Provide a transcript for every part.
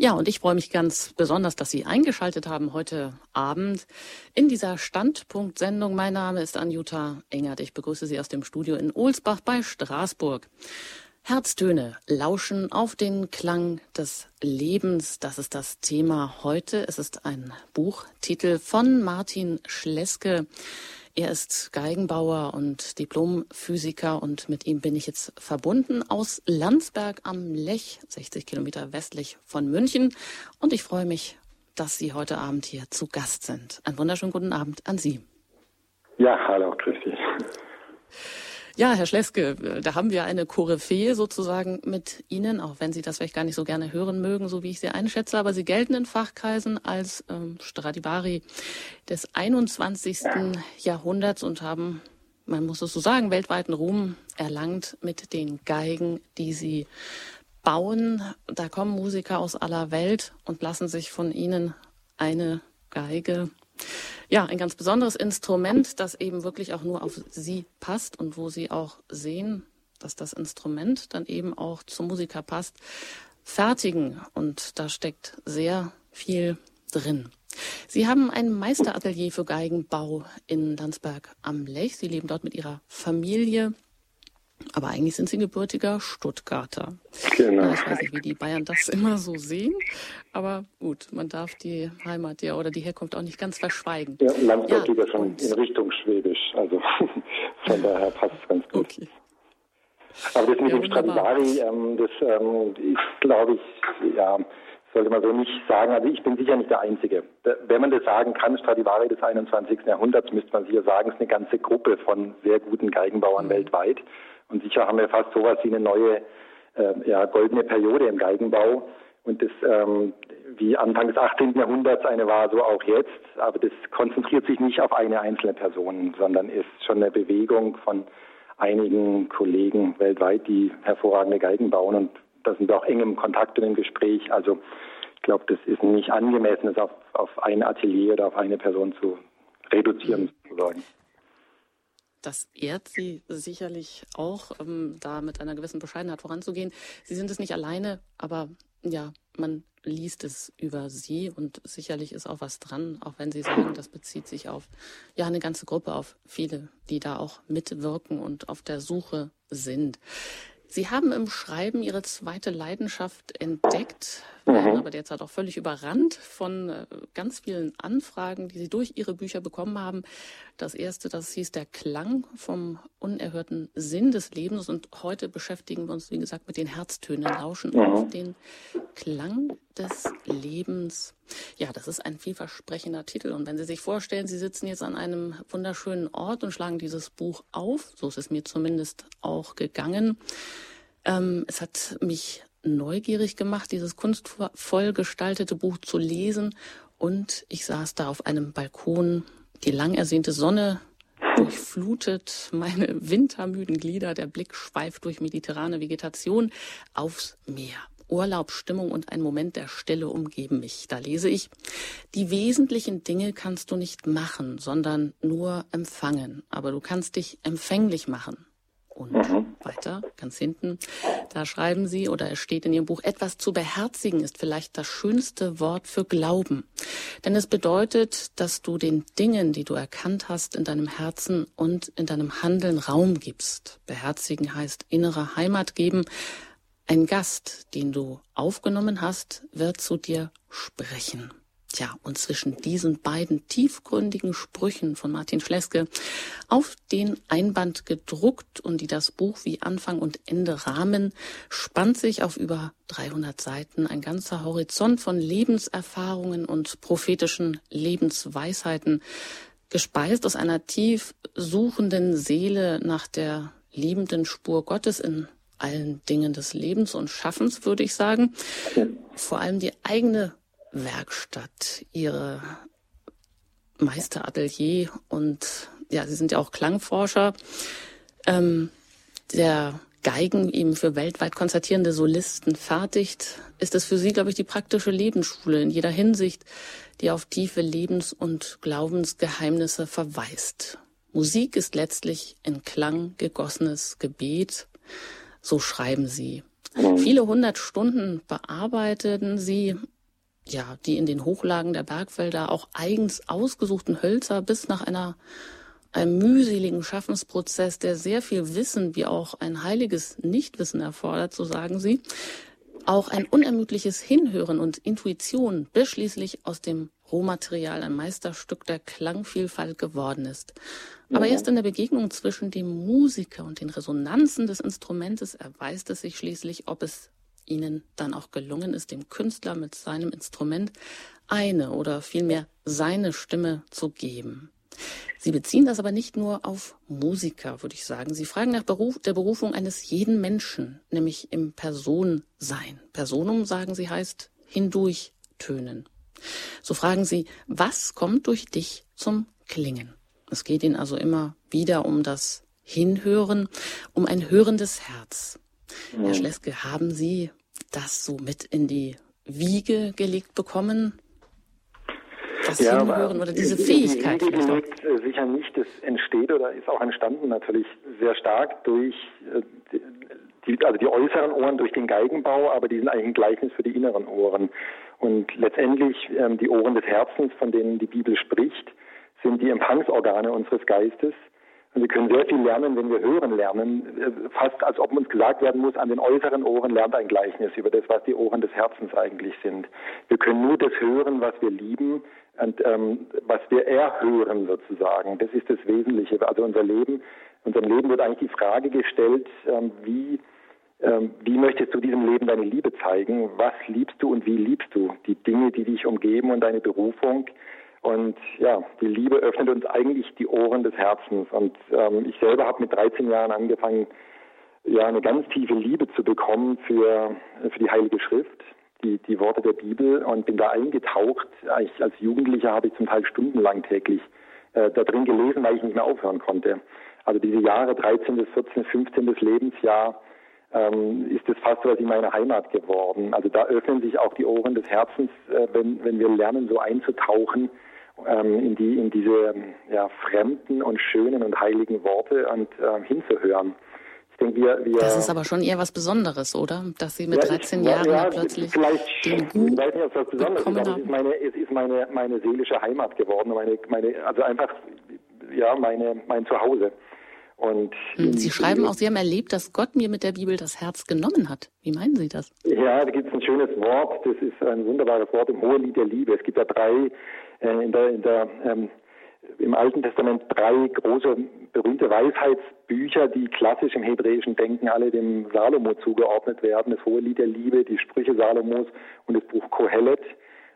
Ja, und ich freue mich ganz besonders, dass Sie eingeschaltet haben heute Abend in dieser Standpunkt-Sendung. Mein Name ist Anjuta Engert. Ich begrüße Sie aus dem Studio in Ohlsbach bei Straßburg. Herztöne lauschen auf den Klang des Lebens. Das ist das Thema heute. Es ist ein Buchtitel von Martin Schleske. Er ist Geigenbauer und Diplomphysiker und mit ihm bin ich jetzt verbunden aus Landsberg am Lech, 60 Kilometer westlich von München. Und ich freue mich, dass Sie heute Abend hier zu Gast sind. Einen wunderschönen guten Abend an Sie. Ja, hallo, grüß dich. Ja, Herr Schleske, da haben wir eine Koryphäe sozusagen mit Ihnen, auch wenn Sie das vielleicht gar nicht so gerne hören mögen, so wie ich Sie einschätze, aber Sie gelten in Fachkreisen als ähm, Stradivari des 21. Jahrhunderts und haben, man muss es so sagen, weltweiten Ruhm erlangt mit den Geigen, die Sie bauen. Da kommen Musiker aus aller Welt und lassen sich von Ihnen eine Geige ja, ein ganz besonderes Instrument, das eben wirklich auch nur auf sie passt und wo sie auch sehen, dass das Instrument dann eben auch zum Musiker passt, fertigen. Und da steckt sehr viel drin. Sie haben ein Meisteratelier für Geigenbau in Landsberg am Lech. Sie leben dort mit Ihrer Familie. Aber eigentlich sind Sie gebürtiger Stuttgarter. Genau. Ich weiß nicht, wie die Bayern das immer so sehen. Aber gut, man darf die Heimat ja oder die Herkunft auch nicht ganz verschweigen. Ja, geht ja schon in Richtung Schwäbisch. Also von daher passt es ganz gut. Okay. Aber das mit ja, dem Stradivari, ähm, das ähm, ist, glaube ich, ja, sollte man so nicht sagen. Also ich bin sicher nicht der Einzige. Wenn man das sagen kann, Stradivari des 21. Jahrhunderts, müsste man sicher sagen, es ist eine ganze Gruppe von sehr guten Geigenbauern mhm. weltweit. Und sicher haben wir fast sowas wie eine neue äh, ja, goldene Periode im Geigenbau. Und das, ähm, wie Anfang des 18. Jahrhunderts eine war, so auch jetzt. Aber das konzentriert sich nicht auf eine einzelne Person, sondern ist schon eine Bewegung von einigen Kollegen weltweit, die hervorragende Geigen bauen. Und da sind wir auch eng im Kontakt und im Gespräch. Also ich glaube, das ist nicht angemessen, das auf, auf ein Atelier oder auf eine Person zu reduzieren, sozusagen das ehrt Sie sicherlich auch, ähm, da mit einer gewissen Bescheidenheit voranzugehen. Sie sind es nicht alleine, aber ja, man liest es über Sie und sicherlich ist auch was dran, auch wenn Sie sagen, das bezieht sich auf ja eine ganze Gruppe, auf viele, die da auch mitwirken und auf der Suche sind. Sie haben im Schreiben Ihre zweite Leidenschaft entdeckt, werden mhm. aber derzeit auch völlig überrannt von äh, ganz vielen Anfragen, die Sie durch Ihre Bücher bekommen haben. Das erste, das hieß der Klang vom unerhörten Sinn des Lebens. Und heute beschäftigen wir uns, wie gesagt, mit den Herztönen, lauschen mhm. auf den Klang des Lebens. Ja, das ist ein vielversprechender Titel. Und wenn Sie sich vorstellen, Sie sitzen jetzt an einem wunderschönen Ort und schlagen dieses Buch auf, so ist es mir zumindest auch gegangen. Ähm, es hat mich neugierig gemacht, dieses kunstvoll gestaltete Buch zu lesen. Und ich saß da auf einem Balkon, die lang ersehnte Sonne durchflutet meine wintermüden Glieder, der Blick schweift durch mediterrane Vegetation aufs Meer. Urlaubsstimmung und ein Moment der Stille umgeben mich. Da lese ich, die wesentlichen Dinge kannst du nicht machen, sondern nur empfangen. Aber du kannst dich empfänglich machen. Und mhm. weiter, ganz hinten, da schreiben Sie oder es steht in Ihrem Buch, etwas zu beherzigen ist vielleicht das schönste Wort für Glauben. Denn es bedeutet, dass du den Dingen, die du erkannt hast, in deinem Herzen und in deinem Handeln Raum gibst. Beherzigen heißt innere Heimat geben. Ein Gast, den du aufgenommen hast, wird zu dir sprechen. Tja, und zwischen diesen beiden tiefgründigen Sprüchen von Martin Schleske auf den Einband gedruckt und die das Buch wie Anfang und Ende rahmen, spannt sich auf über 300 Seiten ein ganzer Horizont von Lebenserfahrungen und prophetischen Lebensweisheiten, gespeist aus einer tief suchenden Seele nach der liebenden Spur Gottes in allen Dingen des Lebens und Schaffens, würde ich sagen. Vor allem die eigene Werkstatt, Ihre Meisteratelier und ja, Sie sind ja auch Klangforscher. Ähm, der Geigen eben für weltweit konzertierende Solisten fertigt, ist es für Sie, glaube ich, die praktische Lebensschule in jeder Hinsicht, die auf tiefe Lebens- und Glaubensgeheimnisse verweist. Musik ist letztlich in Klang gegossenes Gebet, so schreiben Sie. Viele hundert Stunden bearbeiteten sie, ja, die in den Hochlagen der Bergwälder auch eigens ausgesuchten Hölzer bis nach einer einem mühseligen Schaffensprozess, der sehr viel Wissen wie auch ein heiliges Nichtwissen erfordert, so sagen sie, auch ein unermüdliches Hinhören und Intuition bis schließlich aus dem Rohmaterial ein Meisterstück der Klangvielfalt geworden ist. Aber ja. erst in der Begegnung zwischen dem Musiker und den Resonanzen des Instrumentes erweist es sich schließlich, ob es ihnen dann auch gelungen ist, dem Künstler mit seinem Instrument eine oder vielmehr seine Stimme zu geben. Sie beziehen das aber nicht nur auf Musiker, würde ich sagen. Sie fragen nach Beruf, der Berufung eines jeden Menschen, nämlich im Personsein. Personum, sagen Sie, heißt hindurchtönen. So fragen Sie, was kommt durch dich zum Klingen? Es geht Ihnen also immer wieder um das Hinhören, um ein hörendes Herz. Herr Schleske, haben Sie das so mit in die Wiege gelegt bekommen? Das ja, Hinhören oder diese Fähigkeit? Die Wiege gelegt sicher nicht. Das entsteht oder ist auch entstanden natürlich sehr stark durch äh, die, also die äußeren Ohren durch den Geigenbau, aber die sind eigentlich ein Gleichnis für die inneren Ohren. Und letztendlich ähm, die Ohren des Herzens, von denen die Bibel spricht, sind die Empfangsorgane unseres Geistes. Und wir können sehr viel lernen, wenn wir hören lernen, äh, fast als ob uns gesagt werden muss, an den äußeren Ohren lernt ein Gleichnis über das, was die Ohren des Herzens eigentlich sind. Wir können nur das hören, was wir lieben und ähm, was wir erhören sozusagen. Das ist das Wesentliche. Also unser Leben, unserem Leben wird eigentlich die Frage gestellt, ähm, wie ähm, wie möchtest du diesem Leben deine Liebe zeigen? Was liebst du und wie liebst du? Die Dinge, die dich umgeben und deine Berufung. Und ja, die Liebe öffnet uns eigentlich die Ohren des Herzens. Und ähm, ich selber habe mit 13 Jahren angefangen, ja, eine ganz tiefe Liebe zu bekommen für, für die Heilige Schrift, die, die Worte der Bibel und bin da eingetaucht. Ich, als Jugendlicher habe ich zum Teil stundenlang täglich äh, da drin gelesen, weil ich nicht mehr aufhören konnte. Also diese Jahre 13. bis 14. 15. Lebensjahr ähm, ist es fast so wie meine Heimat geworden. Also da öffnen sich auch die Ohren des Herzens, äh, wenn, wenn wir lernen, so einzutauchen ähm, in, die, in diese ja, fremden und schönen und heiligen Worte und äh, hinzuhören. Denke, wir, wir, das ist aber schon eher was Besonderes, oder? Dass Sie mit ja, 13 ich, Jahren ja, plötzlich den Gu Ich weiß nicht, ob das was Besonderes ist, aber es ist, meine, es ist meine, meine seelische Heimat geworden. Meine, meine, also einfach ja, meine, mein Zuhause. Und hm, Sie schreiben auch, Sie haben erlebt, dass Gott mir mit der Bibel das Herz genommen hat. Wie meinen Sie das? Ja, da gibt es ein schönes Wort, das ist ein wunderbares Wort im Hohen Lied der Liebe. Es gibt da drei, in der, in der, ähm, im Alten Testament drei große, berühmte Weisheitsbücher, die klassisch im hebräischen Denken alle dem Salomo zugeordnet werden. Das Hohe Lied der Liebe, die Sprüche Salomos und das Buch Kohelet,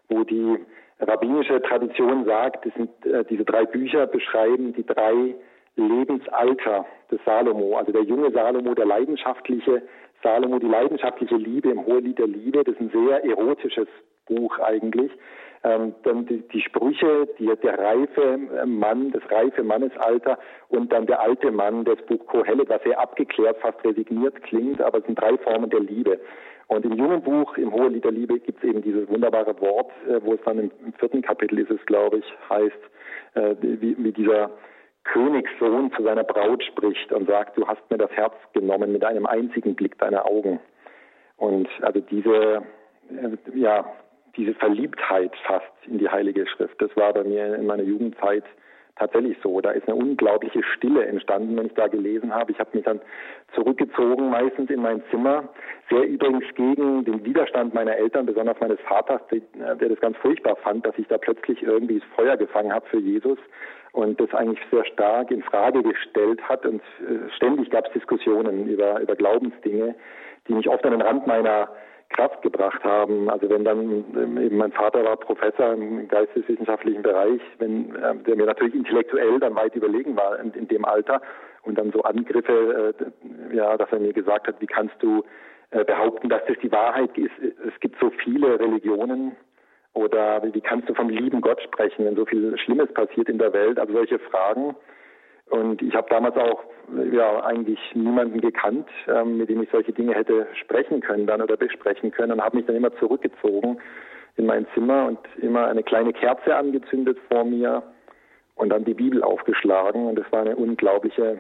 wo die rabbinische Tradition sagt, sind, äh, diese drei Bücher beschreiben die drei Lebensalter des Salomo, also der junge Salomo, der leidenschaftliche Salomo, die leidenschaftliche Liebe im Hohelied der Liebe, das ist ein sehr erotisches Buch eigentlich. Ähm, dann die, die Sprüche, die, der reife Mann, das reife Mannesalter und dann der alte Mann, das Buch Kohelet, was sehr abgeklärt, fast resigniert klingt, aber es sind drei Formen der Liebe. Und im jungen Buch, im Hohelied der Liebe, gibt es eben dieses wunderbare Wort, äh, wo es dann im, im, vierten Kapitel ist es, glaube ich, heißt, äh, wie, wie dieser Königssohn zu seiner Braut spricht und sagt, du hast mir das Herz genommen mit einem einzigen Blick deiner Augen. Und also diese, äh, ja, diese Verliebtheit fast in die Heilige Schrift, das war bei mir in meiner Jugendzeit tatsächlich so. Da ist eine unglaubliche Stille entstanden, wenn ich da gelesen habe. Ich habe mich dann zurückgezogen, meistens in mein Zimmer, sehr übrigens gegen den Widerstand meiner Eltern, besonders meines Vaters, der das ganz furchtbar fand, dass ich da plötzlich irgendwie das Feuer gefangen habe für Jesus und das eigentlich sehr stark in Frage gestellt hat. Und äh, ständig gab es Diskussionen über, über Glaubensdinge, die mich oft an den Rand meiner Kraft gebracht haben. Also wenn dann ähm, eben mein Vater war Professor im geisteswissenschaftlichen Bereich, wenn äh, der mir natürlich intellektuell dann weit überlegen war in, in dem Alter und dann so Angriffe, äh, ja, dass er mir gesagt hat, wie kannst du äh, behaupten, dass das die Wahrheit ist? Es gibt so viele Religionen oder wie kannst du vom lieben Gott sprechen, wenn so viel Schlimmes passiert in der Welt? Also solche Fragen. Und ich habe damals auch ja eigentlich niemanden gekannt, ähm, mit dem ich solche Dinge hätte sprechen können dann oder besprechen können und habe mich dann immer zurückgezogen in mein Zimmer und immer eine kleine Kerze angezündet vor mir und dann die Bibel aufgeschlagen und es war eine unglaubliche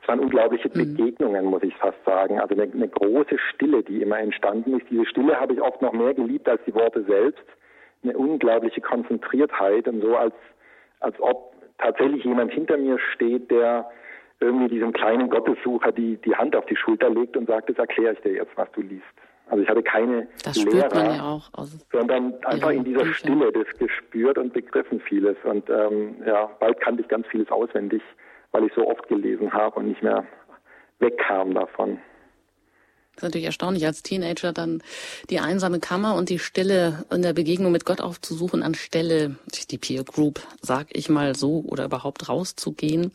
es waren unglaubliche mhm. Begegnungen, muss ich fast sagen. Also eine, eine große Stille, die immer entstanden ist. Diese Stille habe ich oft noch mehr geliebt als die Worte selbst. Eine unglaubliche Konzentriertheit und so, als, als ob tatsächlich jemand hinter mir steht, der irgendwie diesem kleinen Gottessucher die, die Hand auf die Schulter legt und sagt, das erkläre ich dir jetzt, was du liest. Also ich hatte keine das Lehrer, ja sondern einfach in dieser Bücher. Stille das gespürt und begriffen vieles. Und ähm, ja, bald kannte ich ganz vieles auswendig, weil ich so oft gelesen habe und nicht mehr wegkam davon. Das ist natürlich erstaunlich, als Teenager dann die einsame Kammer und die Stille in der Begegnung mit Gott aufzusuchen, anstelle die Peer Group, sag ich mal so, oder überhaupt rauszugehen.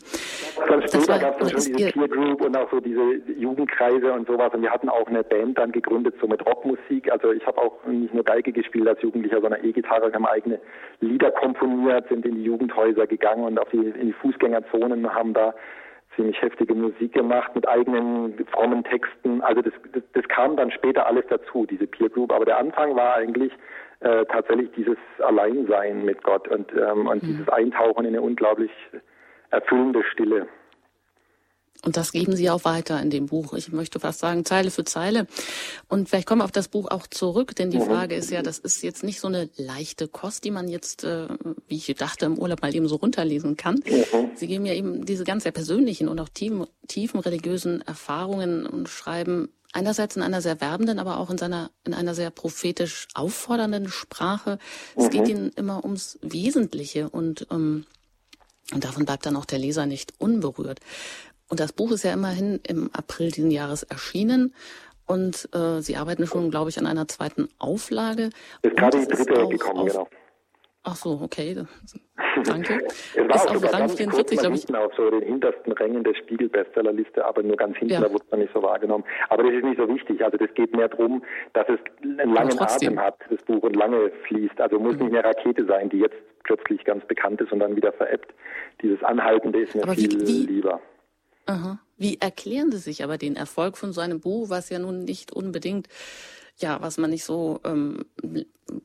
Dann später gab es schon diese Peer Group und auch so diese Jugendkreise und sowas. Und wir hatten auch eine Band dann gegründet, so mit Rockmusik. Also ich habe auch nicht nur Geige gespielt als Jugendlicher, sondern E-Gitarre. Wir haben eigene Lieder komponiert, sind in die Jugendhäuser gegangen und auf die, in die Fußgängerzonen haben da ziemlich heftige Musik gemacht mit eigenen frommen Texten. Also das, das, das kam dann später alles dazu, diese Peer Group. Aber der Anfang war eigentlich äh, tatsächlich dieses Alleinsein mit Gott und, ähm, und mhm. dieses Eintauchen in eine unglaublich erfüllende Stille. Und das geben Sie auch weiter in dem Buch. Ich möchte fast sagen, Zeile für Zeile. Und vielleicht kommen wir auf das Buch auch zurück, denn die mhm. Frage ist ja, das ist jetzt nicht so eine leichte Kost, die man jetzt, äh, wie ich dachte, im Urlaub mal eben so runterlesen kann. Mhm. Sie geben ja eben diese ganz sehr persönlichen und auch tiefen, tiefen religiösen Erfahrungen und schreiben einerseits in einer sehr werbenden, aber auch in seiner, in einer sehr prophetisch auffordernden Sprache. Es geht mhm. ihnen immer ums Wesentliche und, ähm, und davon bleibt dann auch der Leser nicht unberührt. Und das Buch ist ja immerhin im April diesen Jahres erschienen. Und äh, Sie arbeiten schon, glaube ich, an einer zweiten Auflage. Ist gerade die dritte gekommen, genau. Ach so, okay. Danke. es war ist auch Rang 44, glaube ich. auf so den hintersten Rängen der Spiegel-Bestsellerliste, aber nur ganz hinten, ja. da wurde man nicht so wahrgenommen. Aber das ist nicht so wichtig. Also das geht mehr darum, dass es einen langen Atem hat, das Buch, und lange fließt. Also muss mhm. nicht eine Rakete sein, die jetzt plötzlich ganz bekannt ist und dann wieder veräppt. Dieses Anhaltende ist mir aber viel wie, wie, lieber. Aha. Wie erklären Sie sich aber den Erfolg von so einem Buch, was ja nun nicht unbedingt, ja, was man nicht so, ähm,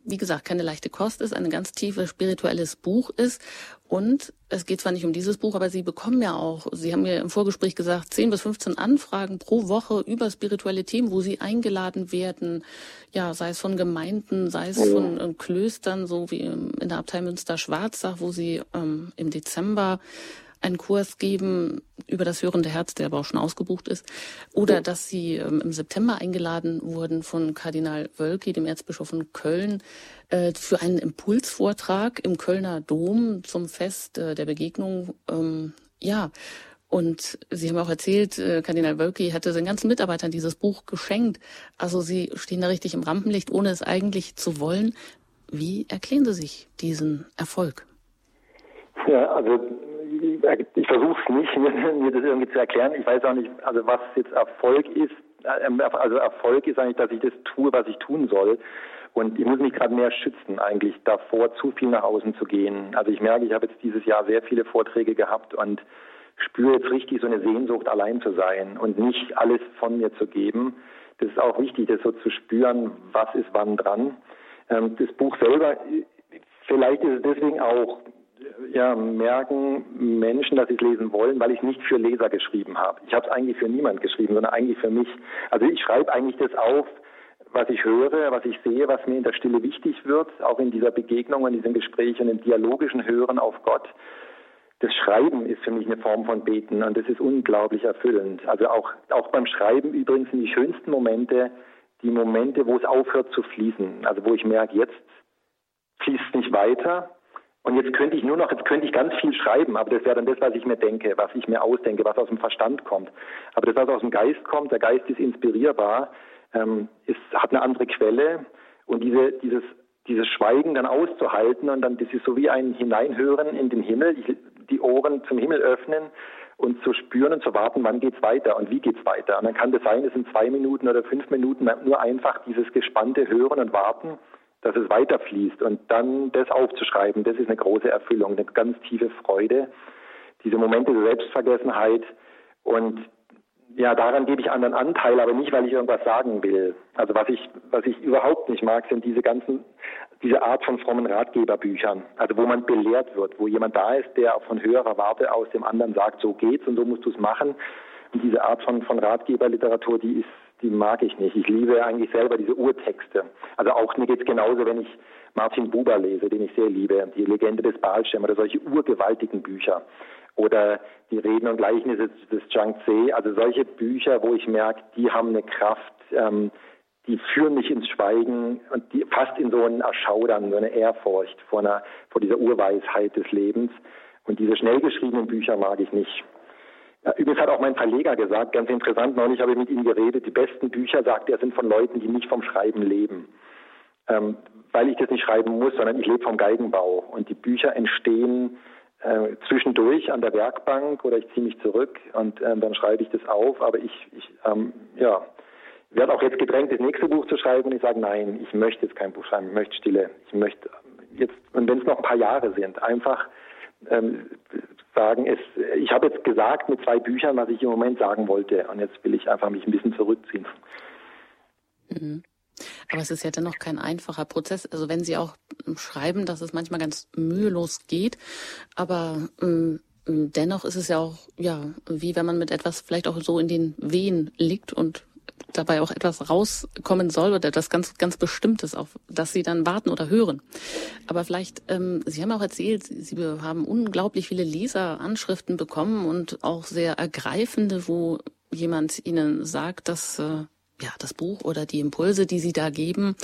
wie gesagt, keine leichte Kost ist, ein ganz tiefes spirituelles Buch ist. Und es geht zwar nicht um dieses Buch, aber Sie bekommen ja auch, Sie haben mir im Vorgespräch gesagt, 10 bis 15 Anfragen pro Woche über spirituelle Themen, wo Sie eingeladen werden, ja, sei es von Gemeinden, sei es von äh, Klöstern, so wie in der Abtei Münster-Schwarzach, wo Sie ähm, im Dezember einen Kurs geben über das hörende Herz, der aber auch schon ausgebucht ist, oder dass sie ähm, im September eingeladen wurden von Kardinal Wölki, dem Erzbischof von Köln, äh, für einen Impulsvortrag im Kölner Dom zum Fest äh, der Begegnung. Ähm, ja, und Sie haben auch erzählt, äh, Kardinal Wölki hatte seinen ganzen Mitarbeitern dieses Buch geschenkt. Also Sie stehen da richtig im Rampenlicht, ohne es eigentlich zu wollen. Wie erklären Sie sich diesen Erfolg? Ja, also ich versuche es nicht, mir, das irgendwie zu erklären. Ich weiß auch nicht, also was jetzt Erfolg ist. Ähm, also Erfolg ist eigentlich, dass ich das tue, was ich tun soll. Und ich muss mich gerade mehr schützen, eigentlich davor, zu viel nach außen zu gehen. Also ich merke, ich habe jetzt dieses Jahr sehr viele Vorträge gehabt und spüre jetzt richtig so eine Sehnsucht, allein zu sein und nicht alles von mir zu geben. Das ist auch wichtig, das so zu spüren, was ist wann dran. Ähm, das Buch selber, vielleicht ist es deswegen auch ja, merken Menschen, dass sie es lesen wollen, weil ich es nicht für Leser geschrieben habe. Ich habe es eigentlich für niemand geschrieben, sondern eigentlich für mich. Also ich schreibe eigentlich das auf, was ich höre, was ich sehe, was mir in der Stille wichtig wird, auch in dieser Begegnung, in diesem Gespräch und im dialogischen Hören auf Gott. Das Schreiben ist für mich eine Form von Beten und das ist unglaublich erfüllend. Also auch, auch beim Schreiben übrigens sind die schönsten Momente die Momente, wo es aufhört zu fließen. Also wo ich merke, jetzt fließt nicht weiter, und jetzt könnte ich nur noch, jetzt könnte ich ganz viel schreiben, aber das wäre dann das, was ich mir denke, was ich mir ausdenke, was aus dem Verstand kommt. Aber das, was aus dem Geist kommt, der Geist ist inspirierbar, ähm, ist, hat eine andere Quelle und diese, dieses, dieses Schweigen dann auszuhalten und dann, das ist so wie ein Hineinhören in den Himmel, die Ohren zum Himmel öffnen und zu spüren und zu warten, wann geht's weiter und wie geht's weiter. Und dann kann das sein, es sind zwei Minuten oder fünf Minuten nur einfach dieses gespannte Hören und Warten dass es weiterfließt und dann das aufzuschreiben, das ist eine große Erfüllung, eine ganz tiefe Freude. Diese Momente der Selbstvergessenheit und ja, daran gebe ich anderen Anteil, aber nicht, weil ich irgendwas sagen will. Also was ich, was ich überhaupt nicht mag, sind diese ganzen, diese Art von frommen Ratgeberbüchern. Also wo man belehrt wird, wo jemand da ist, der von höherer Warte aus dem anderen sagt, so geht's und so musst du es machen. Und diese Art von, von Ratgeberliteratur, die ist, die mag ich nicht. Ich liebe eigentlich selber diese Urtexte. Also auch mir geht's genauso, wenn ich Martin Buber lese, den ich sehr liebe, die Legende des Balschem oder solche urgewaltigen Bücher oder die Reden und Gleichnisse des Zhang Tse, also solche Bücher, wo ich merke, die haben eine Kraft, ähm, die führen mich ins Schweigen und die fast in so ein Erschaudern, so eine Ehrfurcht vor, einer, vor dieser Urweisheit des Lebens. Und diese schnell geschriebenen Bücher mag ich nicht. Übrigens hat auch mein Verleger gesagt, ganz interessant, neulich habe ich mit ihm geredet, die besten Bücher, sagt er, sind von Leuten, die nicht vom Schreiben leben. Ähm, weil ich das nicht schreiben muss, sondern ich lebe vom Geigenbau. Und die Bücher entstehen äh, zwischendurch an der Werkbank oder ich ziehe mich zurück und äh, dann schreibe ich das auf. Aber ich, ich ähm, ja, werde auch jetzt gedrängt, das nächste Buch zu schreiben und ich sage, nein, ich möchte jetzt kein Buch schreiben, ich möchte Stille. Ich möchte jetzt, und wenn es noch ein paar Jahre sind, einfach ähm, sagen, es, ich habe jetzt gesagt mit zwei Büchern, was ich im Moment sagen wollte und jetzt will ich einfach mich ein bisschen zurückziehen. Mhm. Aber es ist ja dennoch kein einfacher Prozess. Also wenn Sie auch schreiben, dass es manchmal ganz mühelos geht, aber ähm, dennoch ist es ja auch, ja, wie wenn man mit etwas vielleicht auch so in den Wehen liegt und dabei auch etwas rauskommen soll oder das ganz, ganz Bestimmtes, auf das Sie dann warten oder hören. Aber vielleicht, ähm, Sie haben auch erzählt, Sie haben unglaublich viele Leseranschriften bekommen und auch sehr ergreifende, wo jemand Ihnen sagt, dass äh, ja, das Buch oder die Impulse, die Sie da geben,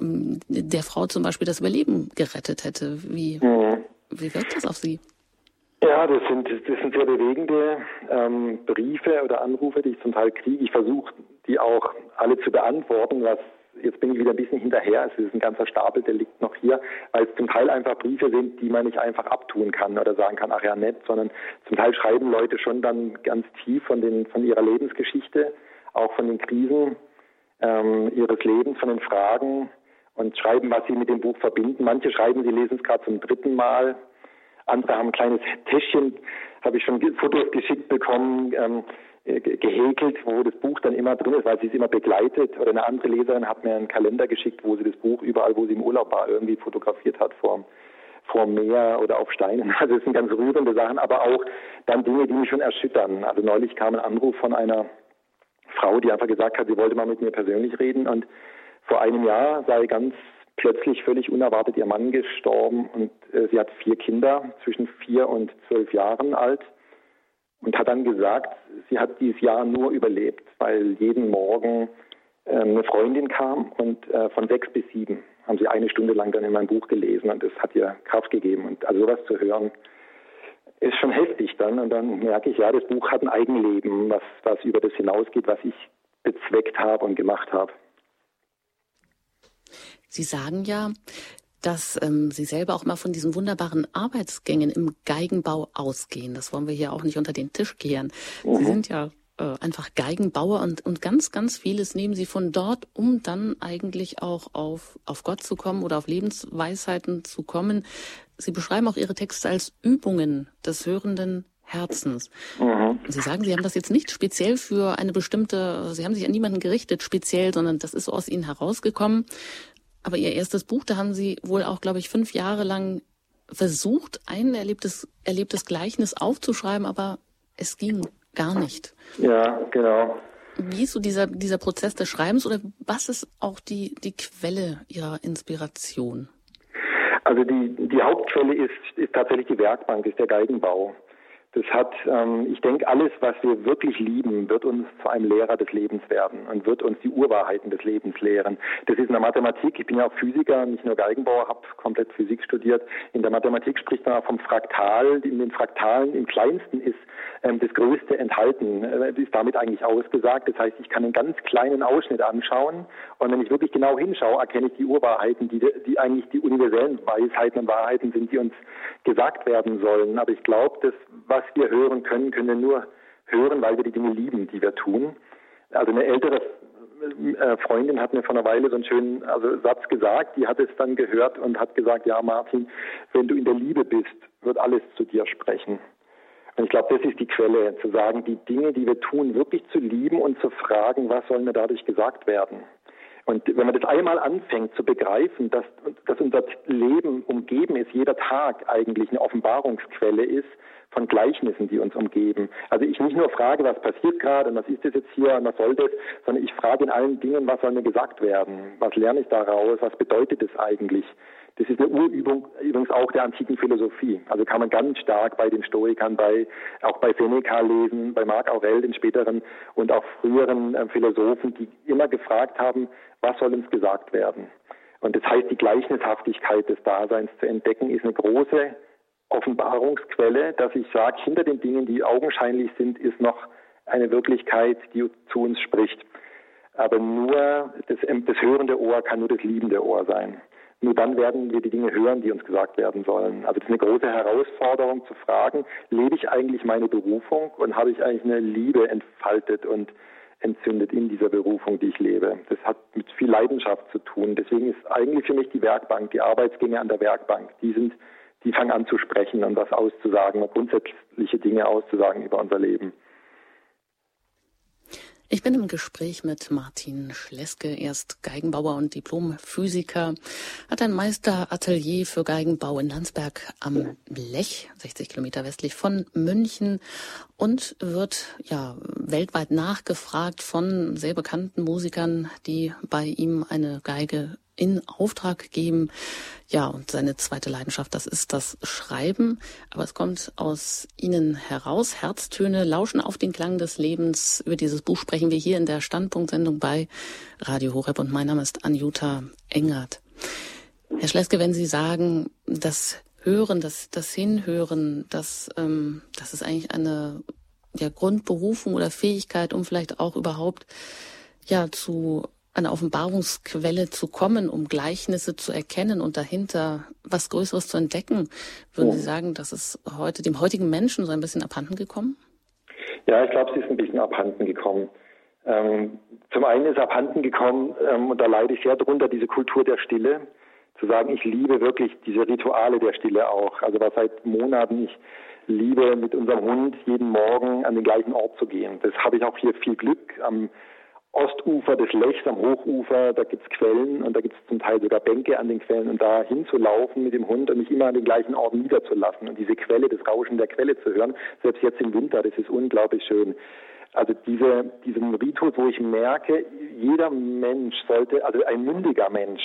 ähm, der Frau zum Beispiel das Überleben gerettet hätte. Wie, mhm. wie wirkt das auf Sie? Ja, das sind, das sind sehr bewegende ähm, Briefe oder Anrufe, die ich zum Teil kriege. Ich versuche, die auch alle zu beantworten, was jetzt bin ich wieder ein bisschen hinterher. Es ist ein ganzer Stapel, der liegt noch hier, weil es zum Teil einfach Briefe sind, die man nicht einfach abtun kann oder sagen kann, ach ja, nett, sondern zum Teil schreiben Leute schon dann ganz tief von, den, von ihrer Lebensgeschichte auch von den Krisen ähm, ihres Lebens, von den Fragen und schreiben, was sie mit dem Buch verbinden. Manche schreiben, sie lesen es gerade zum dritten Mal. Andere haben ein kleines Täschchen, habe ich schon Fotos geschickt bekommen, ähm, äh, gehäkelt, wo das Buch dann immer drin ist, weil sie es immer begleitet. Oder eine andere Leserin hat mir einen Kalender geschickt, wo sie das Buch überall, wo sie im Urlaub war, irgendwie fotografiert hat vor vor Meer oder auf Steinen. Also es sind ganz rührende Sachen, aber auch dann Dinge, die mich schon erschüttern. Also neulich kam ein Anruf von einer Frau, die einfach gesagt hat, sie wollte mal mit mir persönlich reden. Und vor einem Jahr sei ganz plötzlich völlig unerwartet ihr Mann gestorben und äh, sie hat vier Kinder zwischen vier und zwölf Jahren alt und hat dann gesagt, sie hat dieses Jahr nur überlebt, weil jeden Morgen äh, eine Freundin kam und äh, von sechs bis sieben haben sie eine Stunde lang dann in meinem Buch gelesen und das hat ihr Kraft gegeben und also sowas zu hören, ist schon heftig dann. Und dann merke ich, ja, das Buch hat ein Eigenleben, was, was über das hinausgeht, was ich bezweckt habe und gemacht habe. Sie sagen ja, dass ähm, Sie selber auch mal von diesen wunderbaren Arbeitsgängen im Geigenbau ausgehen. Das wollen wir hier auch nicht unter den Tisch kehren. Mhm. Sie sind ja äh, einfach Geigenbauer und, und ganz, ganz vieles nehmen Sie von dort, um dann eigentlich auch auf, auf Gott zu kommen oder auf Lebensweisheiten zu kommen. Sie beschreiben auch Ihre Texte als Übungen des hörenden Herzens. Mhm. Sie sagen, Sie haben das jetzt nicht speziell für eine bestimmte, Sie haben sich an niemanden gerichtet speziell, sondern das ist so aus Ihnen herausgekommen. Aber Ihr erstes Buch, da haben Sie wohl auch, glaube ich, fünf Jahre lang versucht, ein erlebtes, erlebtes Gleichnis aufzuschreiben, aber es ging gar nicht. Ja, genau. Wie ist so dieser, dieser Prozess des Schreibens oder was ist auch die, die Quelle Ihrer Inspiration? Also die, die Hauptquelle ist, ist tatsächlich die Werkbank, ist der Geigenbau. Das hat, ähm, ich denke, alles, was wir wirklich lieben, wird uns zu einem Lehrer des Lebens werden und wird uns die Urwahrheiten des Lebens lehren. Das ist in der Mathematik, ich bin ja auch Physiker, nicht nur Geigenbauer, habe komplett Physik studiert. In der Mathematik spricht man auch vom Fraktal. In den Fraktalen im kleinsten ist das Größte enthalten, äh, ist damit eigentlich ausgesagt. Das heißt, ich kann einen ganz kleinen Ausschnitt anschauen und wenn ich wirklich genau hinschaue, erkenne ich die Urwahrheiten, die, die eigentlich die universellen Weisheiten und Wahrheiten sind, die uns gesagt werden sollen. Aber ich glaube, das, was wir hören können, können wir nur hören, weil wir die Dinge lieben, die wir tun. Also eine ältere äh, Freundin hat mir vor einer Weile so einen schönen also Satz gesagt, die hat es dann gehört und hat gesagt, ja Martin, wenn du in der Liebe bist, wird alles zu dir sprechen. Und ich glaube, das ist die Quelle, zu sagen, die Dinge, die wir tun, wirklich zu lieben und zu fragen, was soll mir dadurch gesagt werden. Und wenn man das einmal anfängt zu begreifen, dass, dass unser Leben umgeben ist, jeder Tag eigentlich eine Offenbarungsquelle ist von Gleichnissen, die uns umgeben. Also ich nicht nur frage, was passiert gerade und was ist das jetzt hier und was soll das, sondern ich frage in allen Dingen, was soll mir gesagt werden? Was lerne ich daraus? Was bedeutet das eigentlich? Das ist eine Urübung übrigens auch der antiken Philosophie. Also kann man ganz stark bei den Stoikern, bei, auch bei Seneca lesen, bei Marc Aurel, den späteren und auch früheren äh, Philosophen, die immer gefragt haben, was soll uns gesagt werden? Und das heißt, die Gleichnishaftigkeit des Daseins zu entdecken, ist eine große Offenbarungsquelle, dass ich sage, hinter den Dingen, die augenscheinlich sind, ist noch eine Wirklichkeit, die zu uns spricht. Aber nur das, das hörende Ohr kann nur das liebende Ohr sein. Nur dann werden wir die Dinge hören, die uns gesagt werden sollen. Also das ist eine große Herausforderung zu fragen, lebe ich eigentlich meine Berufung und habe ich eigentlich eine Liebe entfaltet und entzündet in dieser Berufung, die ich lebe. Das hat mit viel Leidenschaft zu tun. Deswegen ist eigentlich für mich die Werkbank, die Arbeitsgänge an der Werkbank, die sind, die fangen an zu sprechen und was auszusagen, grundsätzliche Dinge auszusagen über unser Leben. Ich bin im Gespräch mit Martin Schleske. Er ist Geigenbauer und Diplomphysiker, hat ein Meisteratelier für Geigenbau in Landsberg am Lech, 60 Kilometer westlich von München und wird ja weltweit nachgefragt von sehr bekannten Musikern, die bei ihm eine Geige in Auftrag geben. Ja, und seine zweite Leidenschaft, das ist das Schreiben. Aber es kommt aus Ihnen heraus. Herztöne lauschen auf den Klang des Lebens. Über dieses Buch sprechen wir hier in der Standpunktsendung bei Radio Horeb. Und mein Name ist Anjuta Engert. Herr Schleske, wenn Sie sagen, das Hören, das, das Hinhören, das, ähm, das ist eigentlich eine ja, Grundberufung oder Fähigkeit, um vielleicht auch überhaupt ja zu einer Offenbarungsquelle zu kommen, um Gleichnisse zu erkennen und dahinter was Größeres zu entdecken. Würden Sie sagen, das ist heute dem heutigen Menschen so ein bisschen abhanden gekommen? Ja, ich glaube, sie ist ein bisschen abhanden gekommen. Ähm, zum einen ist abhanden gekommen, ähm, und da leide ich sehr drunter, diese Kultur der Stille, zu sagen, ich liebe wirklich diese Rituale der Stille auch. Also was seit Monaten ich liebe, mit unserem Hund jeden Morgen an den gleichen Ort zu gehen. Das habe ich auch hier viel Glück. Am Ostufer des Lechs am Hochufer, da gibt's Quellen und da gibt's zum Teil sogar Bänke an den Quellen und da hinzulaufen mit dem Hund und mich immer an den gleichen Ort niederzulassen und diese Quelle, das Rauschen der Quelle zu hören, selbst jetzt im Winter, das ist unglaublich schön. Also diese, diesen Ritus, wo ich merke, jeder Mensch sollte, also ein mündiger Mensch,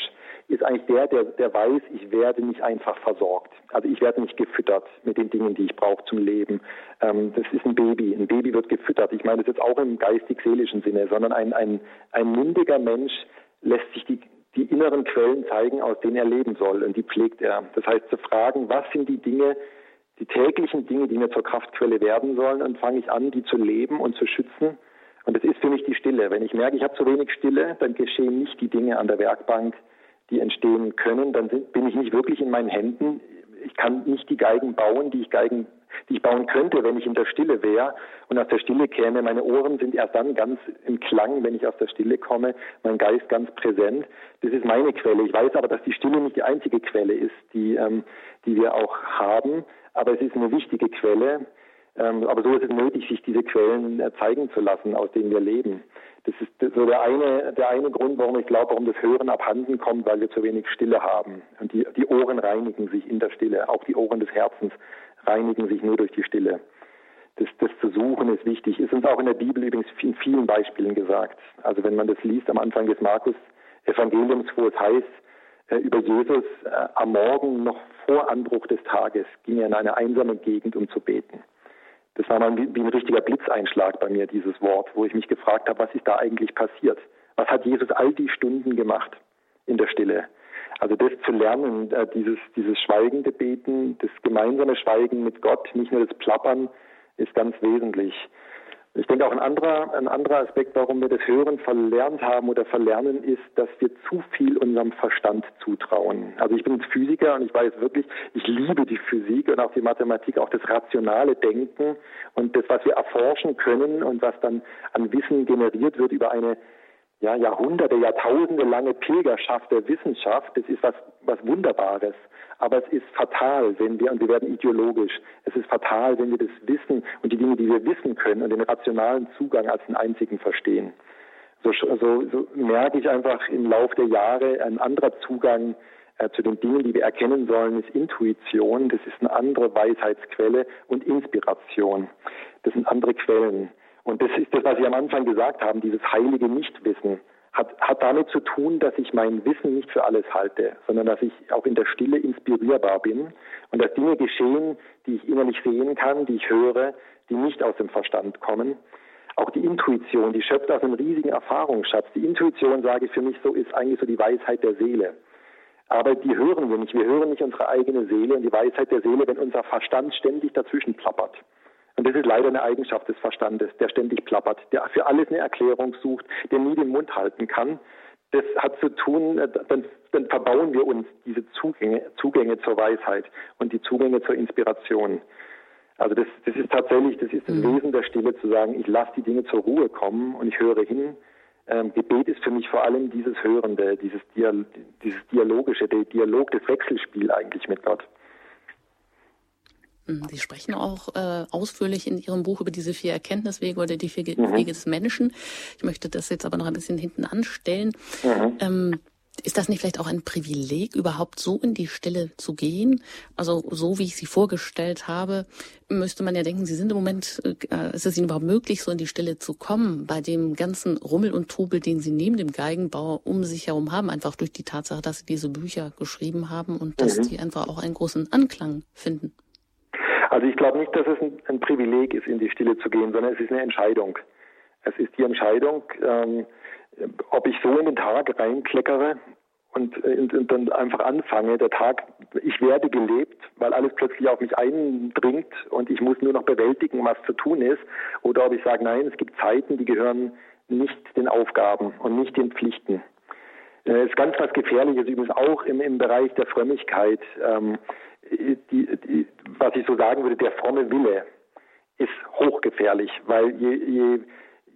ist eigentlich der, der, der weiß, ich werde nicht einfach versorgt. Also ich werde nicht gefüttert mit den Dingen, die ich brauche zum Leben. Ähm, das ist ein Baby. Ein Baby wird gefüttert. Ich meine das jetzt auch im geistig-seelischen Sinne, sondern ein, ein, ein mündiger Mensch lässt sich die, die inneren Quellen zeigen, aus denen er leben soll. Und die pflegt er. Das heißt, zu fragen, was sind die Dinge, die täglichen Dinge, die mir zur Kraftquelle werden sollen, und fange ich an, die zu leben und zu schützen. Und das ist für mich die Stille. Wenn ich merke, ich habe zu wenig Stille, dann geschehen nicht die Dinge an der Werkbank, die entstehen können, dann bin ich nicht wirklich in meinen Händen. Ich kann nicht die Geigen bauen, die ich Geigen, die ich bauen könnte, wenn ich in der Stille wäre und aus der Stille käme. Meine Ohren sind erst dann ganz im Klang, wenn ich aus der Stille komme, mein Geist ganz präsent. Das ist meine Quelle. Ich weiß aber, dass die Stille nicht die einzige Quelle ist, die, ähm, die wir auch haben aber es ist eine wichtige Quelle. Ähm, aber so ist es nötig, sich diese Quellen äh, zeigen zu lassen, aus denen wir leben. Das ist so der eine, der eine Grund, warum ich glaube, warum das Hören abhanden kommt, weil wir zu wenig Stille haben. Und die, die Ohren reinigen sich in der Stille. Auch die Ohren des Herzens reinigen sich nur durch die Stille. Das, das zu suchen ist wichtig. Ist uns auch in der Bibel übrigens in vielen Beispielen gesagt. Also wenn man das liest am Anfang des Markus Evangeliums, wo es heißt, über Jesus äh, am Morgen noch vor Anbruch des Tages ging er in eine einsame Gegend, um zu beten. Das war mal wie, wie ein richtiger Blitzeinschlag bei mir, dieses Wort, wo ich mich gefragt habe, was ist da eigentlich passiert? Was hat Jesus all die Stunden gemacht in der Stille? Also das zu lernen, äh, dieses, dieses schweigende Beten, das gemeinsame Schweigen mit Gott, nicht nur das Plappern, ist ganz wesentlich. Ich denke auch ein anderer, ein anderer Aspekt, warum wir das Hören verlernt haben oder verlernen, ist, dass wir zu viel unserem Verstand zutrauen. Also ich bin Physiker und ich weiß wirklich, ich liebe die Physik und auch die Mathematik, auch das rationale Denken und das, was wir erforschen können und was dann an Wissen generiert wird über eine ja, Jahrhunderte, Jahrtausende lange Pilgerschaft der Wissenschaft, das ist was, was Wunderbares. Aber es ist fatal, wenn wir, und wir werden ideologisch, es ist fatal, wenn wir das Wissen und die Dinge, die wir wissen können und den rationalen Zugang als den einzigen verstehen. so, so, so merke ich einfach im Laufe der Jahre ein anderer Zugang äh, zu den Dingen, die wir erkennen sollen, ist Intuition. Das ist eine andere Weisheitsquelle und Inspiration. Das sind andere Quellen. Und das ist das, was Sie am Anfang gesagt haben, dieses heilige Nichtwissen. Hat, hat damit zu tun, dass ich mein Wissen nicht für alles halte, sondern dass ich auch in der Stille inspirierbar bin und dass Dinge geschehen, die ich innerlich sehen kann, die ich höre, die nicht aus dem Verstand kommen. Auch die Intuition, die schöpft aus einem riesigen Erfahrungsschatz. Die Intuition, sage ich für mich so, ist eigentlich so die Weisheit der Seele. Aber die hören wir nicht. Wir hören nicht unsere eigene Seele und die Weisheit der Seele, wenn unser Verstand ständig dazwischen plappert. Und das ist leider eine Eigenschaft des Verstandes, der ständig plappert, der für alles eine Erklärung sucht, der nie den Mund halten kann. Das hat zu tun, äh, dann, dann verbauen wir uns diese Zugänge, Zugänge zur Weisheit und die Zugänge zur Inspiration. Also das, das ist tatsächlich, das ist das mhm. Wesen der Stille, zu sagen, ich lasse die Dinge zur Ruhe kommen und ich höre hin ähm, Gebet ist für mich vor allem dieses Hörende, dieses, Dial dieses Dialogische, der Dialog, das Wechselspiel eigentlich mit Gott. Mhm, Sie sprechen auch äh, ausführlich in Ihrem Buch über diese vier Erkenntniswege oder die vier mhm. Wege des Menschen. Ich möchte das jetzt aber noch ein bisschen hinten anstellen. Mhm. Ähm, ist das nicht vielleicht auch ein Privileg, überhaupt so in die Stille zu gehen? Also so wie ich Sie vorgestellt habe, müsste man ja denken, Sie sind im Moment, äh, ist es Ihnen überhaupt möglich, so in die Stille zu kommen, bei dem ganzen Rummel und Trubel, den Sie neben dem Geigenbau um sich herum haben, einfach durch die Tatsache, dass Sie diese Bücher geschrieben haben und dass mhm. die einfach auch einen großen Anklang finden? Also ich glaube nicht, dass es ein, ein, Privileg ist, in die Stille zu gehen, sondern es ist eine Entscheidung. Es ist die Entscheidung, ähm, ob ich so in den Tag reinkleckere und, äh, und, und, dann einfach anfange, der Tag, ich werde gelebt, weil alles plötzlich auf mich eindringt und ich muss nur noch bewältigen, was zu tun ist, oder ob ich sage, nein, es gibt Zeiten, die gehören nicht den Aufgaben und nicht den Pflichten. Äh, ist ganz was Gefährliches übrigens auch im, im Bereich der Frömmigkeit. Ähm, die, die, was ich so sagen würde, der fromme Wille ist hochgefährlich, weil je, je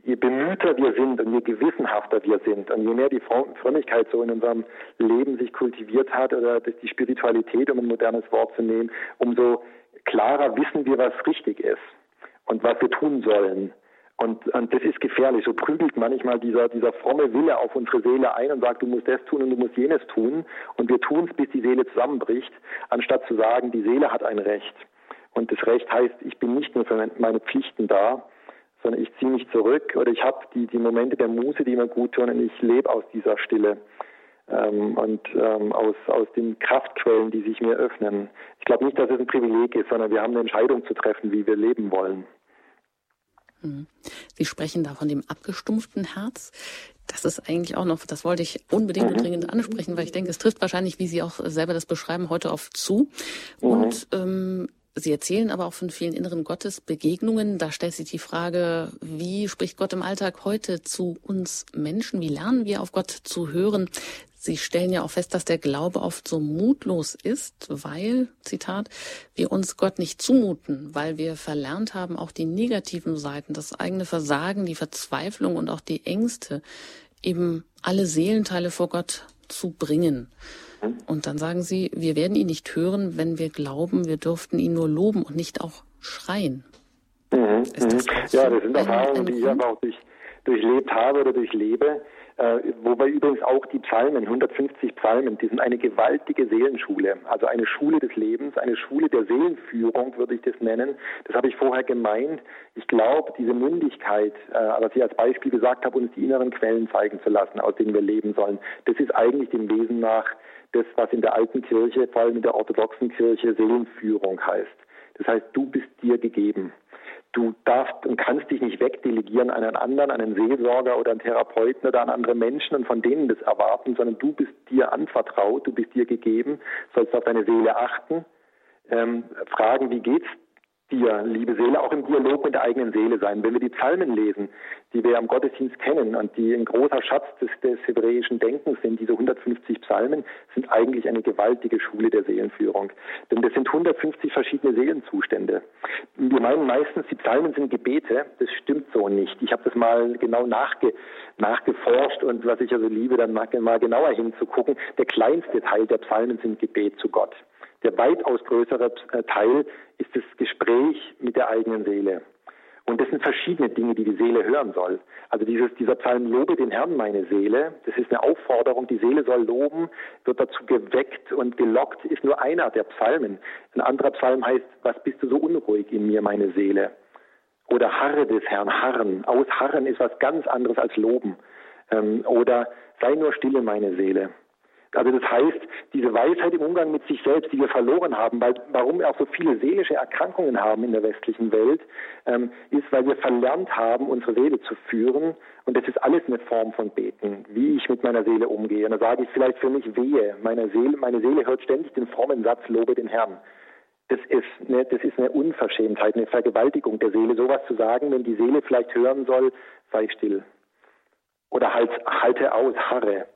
je bemühter wir sind und je gewissenhafter wir sind und je mehr die Frömmigkeit so in unserem Leben sich kultiviert hat oder die Spiritualität, um ein modernes Wort zu nehmen, umso klarer wissen wir, was richtig ist und was wir tun sollen. Und, und das ist gefährlich. So prügelt manchmal dieser, dieser fromme Wille auf unsere Seele ein und sagt, du musst das tun und du musst jenes tun. Und wir tun es, bis die Seele zusammenbricht, anstatt zu sagen, die Seele hat ein Recht. Und das Recht heißt, ich bin nicht nur für meine Pflichten da, sondern ich ziehe mich zurück oder ich habe die, die Momente der Muße, die mir gut tun und ich lebe aus dieser Stille ähm, und ähm, aus, aus den Kraftquellen, die sich mir öffnen. Ich glaube nicht, dass es ein Privileg ist, sondern wir haben eine Entscheidung zu treffen, wie wir leben wollen. Mhm. Sie sprechen da von dem abgestumpften Herz. Das ist eigentlich auch noch, das wollte ich unbedingt und mhm. dringend ansprechen, weil ich denke, es trifft wahrscheinlich, wie Sie auch selber das beschreiben, heute oft zu. Mhm. Und ähm, Sie erzählen aber auch von vielen inneren Gottesbegegnungen. Da stellt sich die Frage, wie spricht Gott im Alltag heute zu uns Menschen? Wie lernen wir auf Gott zu hören? Sie stellen ja auch fest, dass der Glaube oft so mutlos ist, weil, Zitat, wir uns Gott nicht zumuten, weil wir verlernt haben, auch die negativen Seiten, das eigene Versagen, die Verzweiflung und auch die Ängste, eben alle Seelenteile vor Gott zu bringen. Und dann sagen sie, wir werden ihn nicht hören, wenn wir glauben, wir dürften ihn nur loben und nicht auch schreien. Mhm, das mhm. ja, das sind Erfahrungen, die ich einfach auch durch, durchlebt habe oder durchlebe. Äh, wobei übrigens auch die Psalmen, 150 Psalmen, die sind eine gewaltige Seelenschule, also eine Schule des Lebens, eine Schule der Seelenführung, würde ich das nennen. Das habe ich vorher gemeint. Ich glaube, diese Mündigkeit, äh, was ich als Beispiel gesagt habe, uns die inneren Quellen zeigen zu lassen, aus denen wir leben sollen, das ist eigentlich dem Wesen nach das, was in der alten Kirche, vor allem in der orthodoxen Kirche, Seelenführung heißt. Das heißt, du bist dir gegeben. Du darfst und kannst dich nicht wegdelegieren an einen anderen, einen Seelsorger oder einen Therapeuten oder an andere Menschen und von denen das erwarten, sondern du bist dir anvertraut, du bist dir gegeben, sollst auf deine Seele achten, ähm, fragen, wie geht's dir, liebe Seele, auch im Dialog mit der eigenen Seele sein. Wenn wir die Psalmen lesen, die wir am Gottesdienst kennen und die ein großer Schatz des, des hebräischen Denkens sind, diese 150 Psalmen, sind eigentlich eine gewaltige Schule der Seelenführung. Denn das sind 150 verschiedene Seelenzustände. Wir meinen meistens, die Psalmen sind Gebete. Das stimmt so nicht. Ich habe das mal genau nachge, nachgeforscht und was ich also liebe, dann mal, mal genauer hinzugucken. Der kleinste Teil der Psalmen sind Gebet zu Gott. Der weitaus größere Teil ist das Gespräch mit der eigenen Seele. Und das sind verschiedene Dinge, die die Seele hören soll. Also dieses, dieser Psalm, lobe den Herrn, meine Seele, das ist eine Aufforderung, die Seele soll loben, wird dazu geweckt und gelockt, ist nur einer der Psalmen. Ein anderer Psalm heißt, was bist du so unruhig in mir, meine Seele? Oder harre des Herrn, harren. Ausharren ist was ganz anderes als loben. Ähm, oder sei nur stille, meine Seele. Also das heißt, diese Weisheit im Umgang mit sich selbst, die wir verloren haben, weil warum wir auch so viele seelische Erkrankungen haben in der westlichen Welt, ähm, ist, weil wir verlernt haben, unsere Seele zu führen. Und das ist alles eine Form von Beten, wie ich mit meiner Seele umgehe. Und da sage ich vielleicht für mich wehe, meine Seele, meine Seele hört ständig den frommen Satz, lobe den Herrn. Das ist, eine, das ist eine Unverschämtheit, eine Vergewaltigung der Seele, sowas zu sagen, wenn die Seele vielleicht hören soll, sei still. Oder halt, halte aus, harre.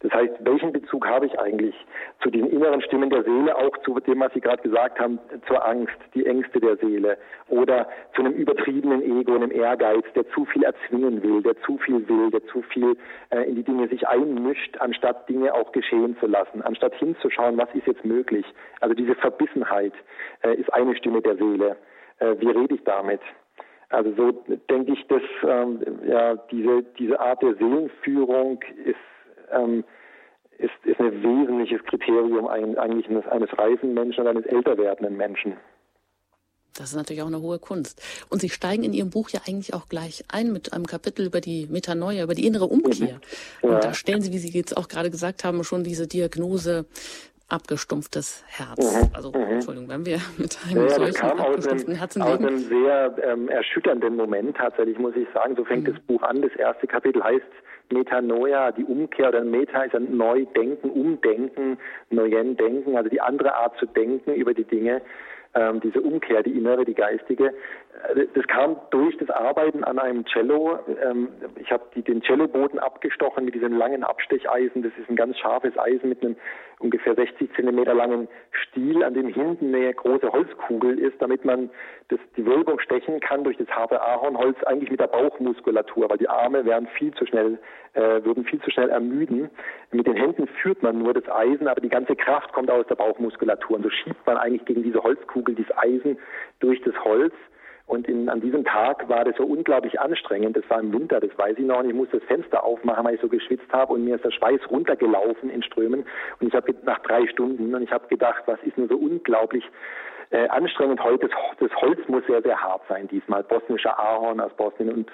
Das heißt, welchen Bezug habe ich eigentlich zu den inneren Stimmen der Seele, auch zu dem, was Sie gerade gesagt haben, zur Angst, die Ängste der Seele oder zu einem übertriebenen Ego, einem Ehrgeiz, der zu viel erzwingen will, der zu viel will, der zu viel äh, in die Dinge sich einmischt, anstatt Dinge auch geschehen zu lassen, anstatt hinzuschauen, was ist jetzt möglich. Also diese Verbissenheit äh, ist eine Stimme der Seele. Äh, wie rede ich damit? Also so denke ich, dass ähm, ja diese diese Art der Seelenführung ist ähm, ist, ist ein wesentliches Kriterium eigentlich eines, eines reifen Menschen und eines älter werdenden Menschen. Das ist natürlich auch eine hohe Kunst. Und Sie steigen in Ihrem Buch ja eigentlich auch gleich ein mit einem Kapitel über die Metanoia, über die innere Umkehr. Mhm. Ja. Und da stellen Sie, wie Sie jetzt auch gerade gesagt haben, schon diese Diagnose abgestumpftes Herz. Mhm. Also, mhm. Entschuldigung, wenn wir mit einem ja, solchen abgestumpften einem, Herzen leben. Aus einem sehr ähm, erschütternden Moment tatsächlich, muss ich sagen. So fängt mhm. das Buch an. Das erste Kapitel heißt Metanoia, die Umkehr oder Meta ist ein Neudenken, Umdenken, Neuen Denken, also die andere Art zu denken über die Dinge, ähm, diese Umkehr, die innere, die geistige. Das kam durch das Arbeiten an einem Cello. Ähm, ich habe den Celloboden abgestochen mit diesem langen Abstecheisen. Das ist ein ganz scharfes Eisen mit einem ungefähr 60 Zentimeter langen Stiel, an dem hinten eine große Holzkugel ist, damit man das, die Wölbung stechen kann durch das harte Ahornholz eigentlich mit der Bauchmuskulatur, weil die Arme wären viel zu schnell, äh, würden viel zu schnell ermüden. Mit den Händen führt man nur das Eisen, aber die ganze Kraft kommt aus der Bauchmuskulatur. Und so schiebt man eigentlich gegen diese Holzkugel das Eisen durch das Holz. Und in, an diesem Tag war das so unglaublich anstrengend. Das war im Winter, das weiß ich noch. Und ich musste das Fenster aufmachen, weil ich so geschwitzt habe. Und mir ist der Schweiß runtergelaufen in Strömen. Und ich habe nach drei Stunden und ich habe gedacht, was ist nur so unglaublich äh, anstrengend heute. Das, Holz muss sehr, sehr hart sein diesmal. Bosnischer Ahorn aus Bosnien und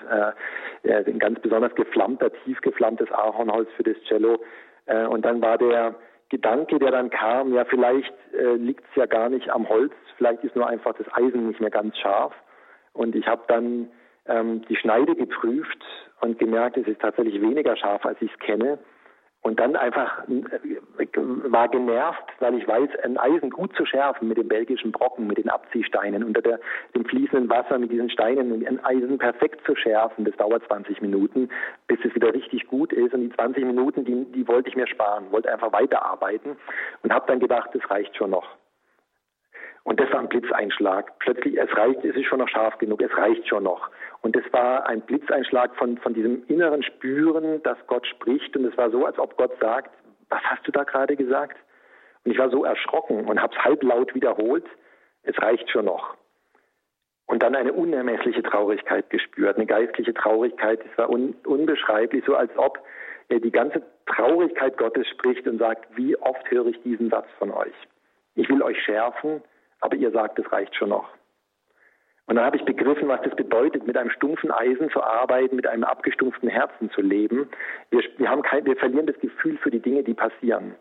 äh, ein ganz besonders geflammter, tief geflammtes Ahornholz für das Cello. Äh, und dann war der Gedanke, der dann kam, ja, vielleicht äh, liegt es ja gar nicht am Holz, vielleicht ist nur einfach das Eisen nicht mehr ganz scharf. Und ich habe dann ähm, die Schneide geprüft und gemerkt, es ist tatsächlich weniger scharf, als ich es kenne. Und dann einfach äh, war genervt, weil ich weiß, ein Eisen gut zu schärfen mit dem belgischen Brocken, mit den Abziehsteinen, unter der, dem fließenden Wasser mit diesen Steinen, ein Eisen perfekt zu schärfen, das dauert 20 Minuten, bis es wieder richtig gut ist. Und die 20 Minuten, die, die wollte ich mir sparen, wollte einfach weiterarbeiten und habe dann gedacht, das reicht schon noch. Und das war ein Blitzeinschlag. Plötzlich, es reicht, es ist schon noch scharf genug, es reicht schon noch. Und das war ein Blitzeinschlag von, von diesem inneren Spüren, dass Gott spricht. Und es war so, als ob Gott sagt, was hast du da gerade gesagt? Und ich war so erschrocken und habe es halblaut wiederholt, es reicht schon noch. Und dann eine unermessliche Traurigkeit gespürt, eine geistliche Traurigkeit. Es war un, unbeschreiblich, so als ob er die ganze Traurigkeit Gottes spricht und sagt, wie oft höre ich diesen Satz von euch? Ich will euch schärfen, aber ihr sagt, es reicht schon noch. Und dann habe ich begriffen, was das bedeutet, mit einem stumpfen Eisen zu arbeiten, mit einem abgestumpften Herzen zu leben. Wir, wir, haben kein, wir verlieren das Gefühl für die Dinge, die passieren.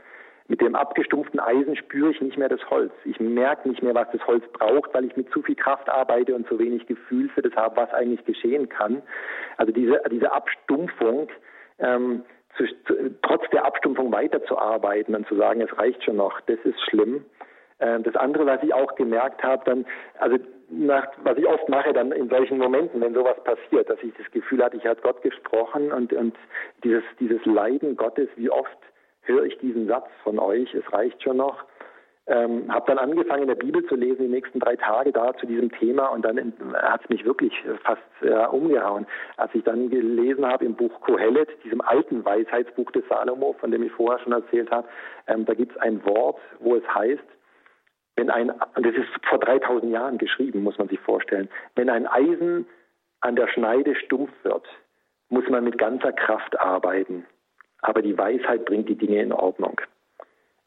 Mit dem abgestumpften Eisen spüre ich nicht mehr das Holz. Ich merke nicht mehr, was das Holz braucht, weil ich mit zu viel Kraft arbeite und zu wenig Gefühl für das habe, was eigentlich geschehen kann. Also diese, diese Abstumpfung, ähm, zu, trotz der Abstumpfung weiterzuarbeiten und zu sagen, es reicht schon noch, das ist schlimm. Ähm, das andere, was ich auch gemerkt habe, dann, also nach, was ich oft mache, dann in solchen Momenten, wenn sowas passiert, dass ich das Gefühl hatte, ich habe Gott gesprochen und, und dieses, dieses Leiden Gottes, wie oft höre ich diesen Satz von euch, es reicht schon noch. Ähm, habe dann angefangen, in der Bibel zu lesen, die nächsten drei Tage da zu diesem Thema und dann hat es mich wirklich fast äh, umgehauen. Als ich dann gelesen habe im Buch Kohelet, diesem alten Weisheitsbuch des Salomo, von dem ich vorher schon erzählt habe, ähm, da gibt es ein Wort, wo es heißt, wenn ein, und das ist vor 3000 Jahren geschrieben, muss man sich vorstellen, wenn ein Eisen an der Schneide stumpf wird, muss man mit ganzer Kraft arbeiten. Aber die Weisheit bringt die Dinge in Ordnung.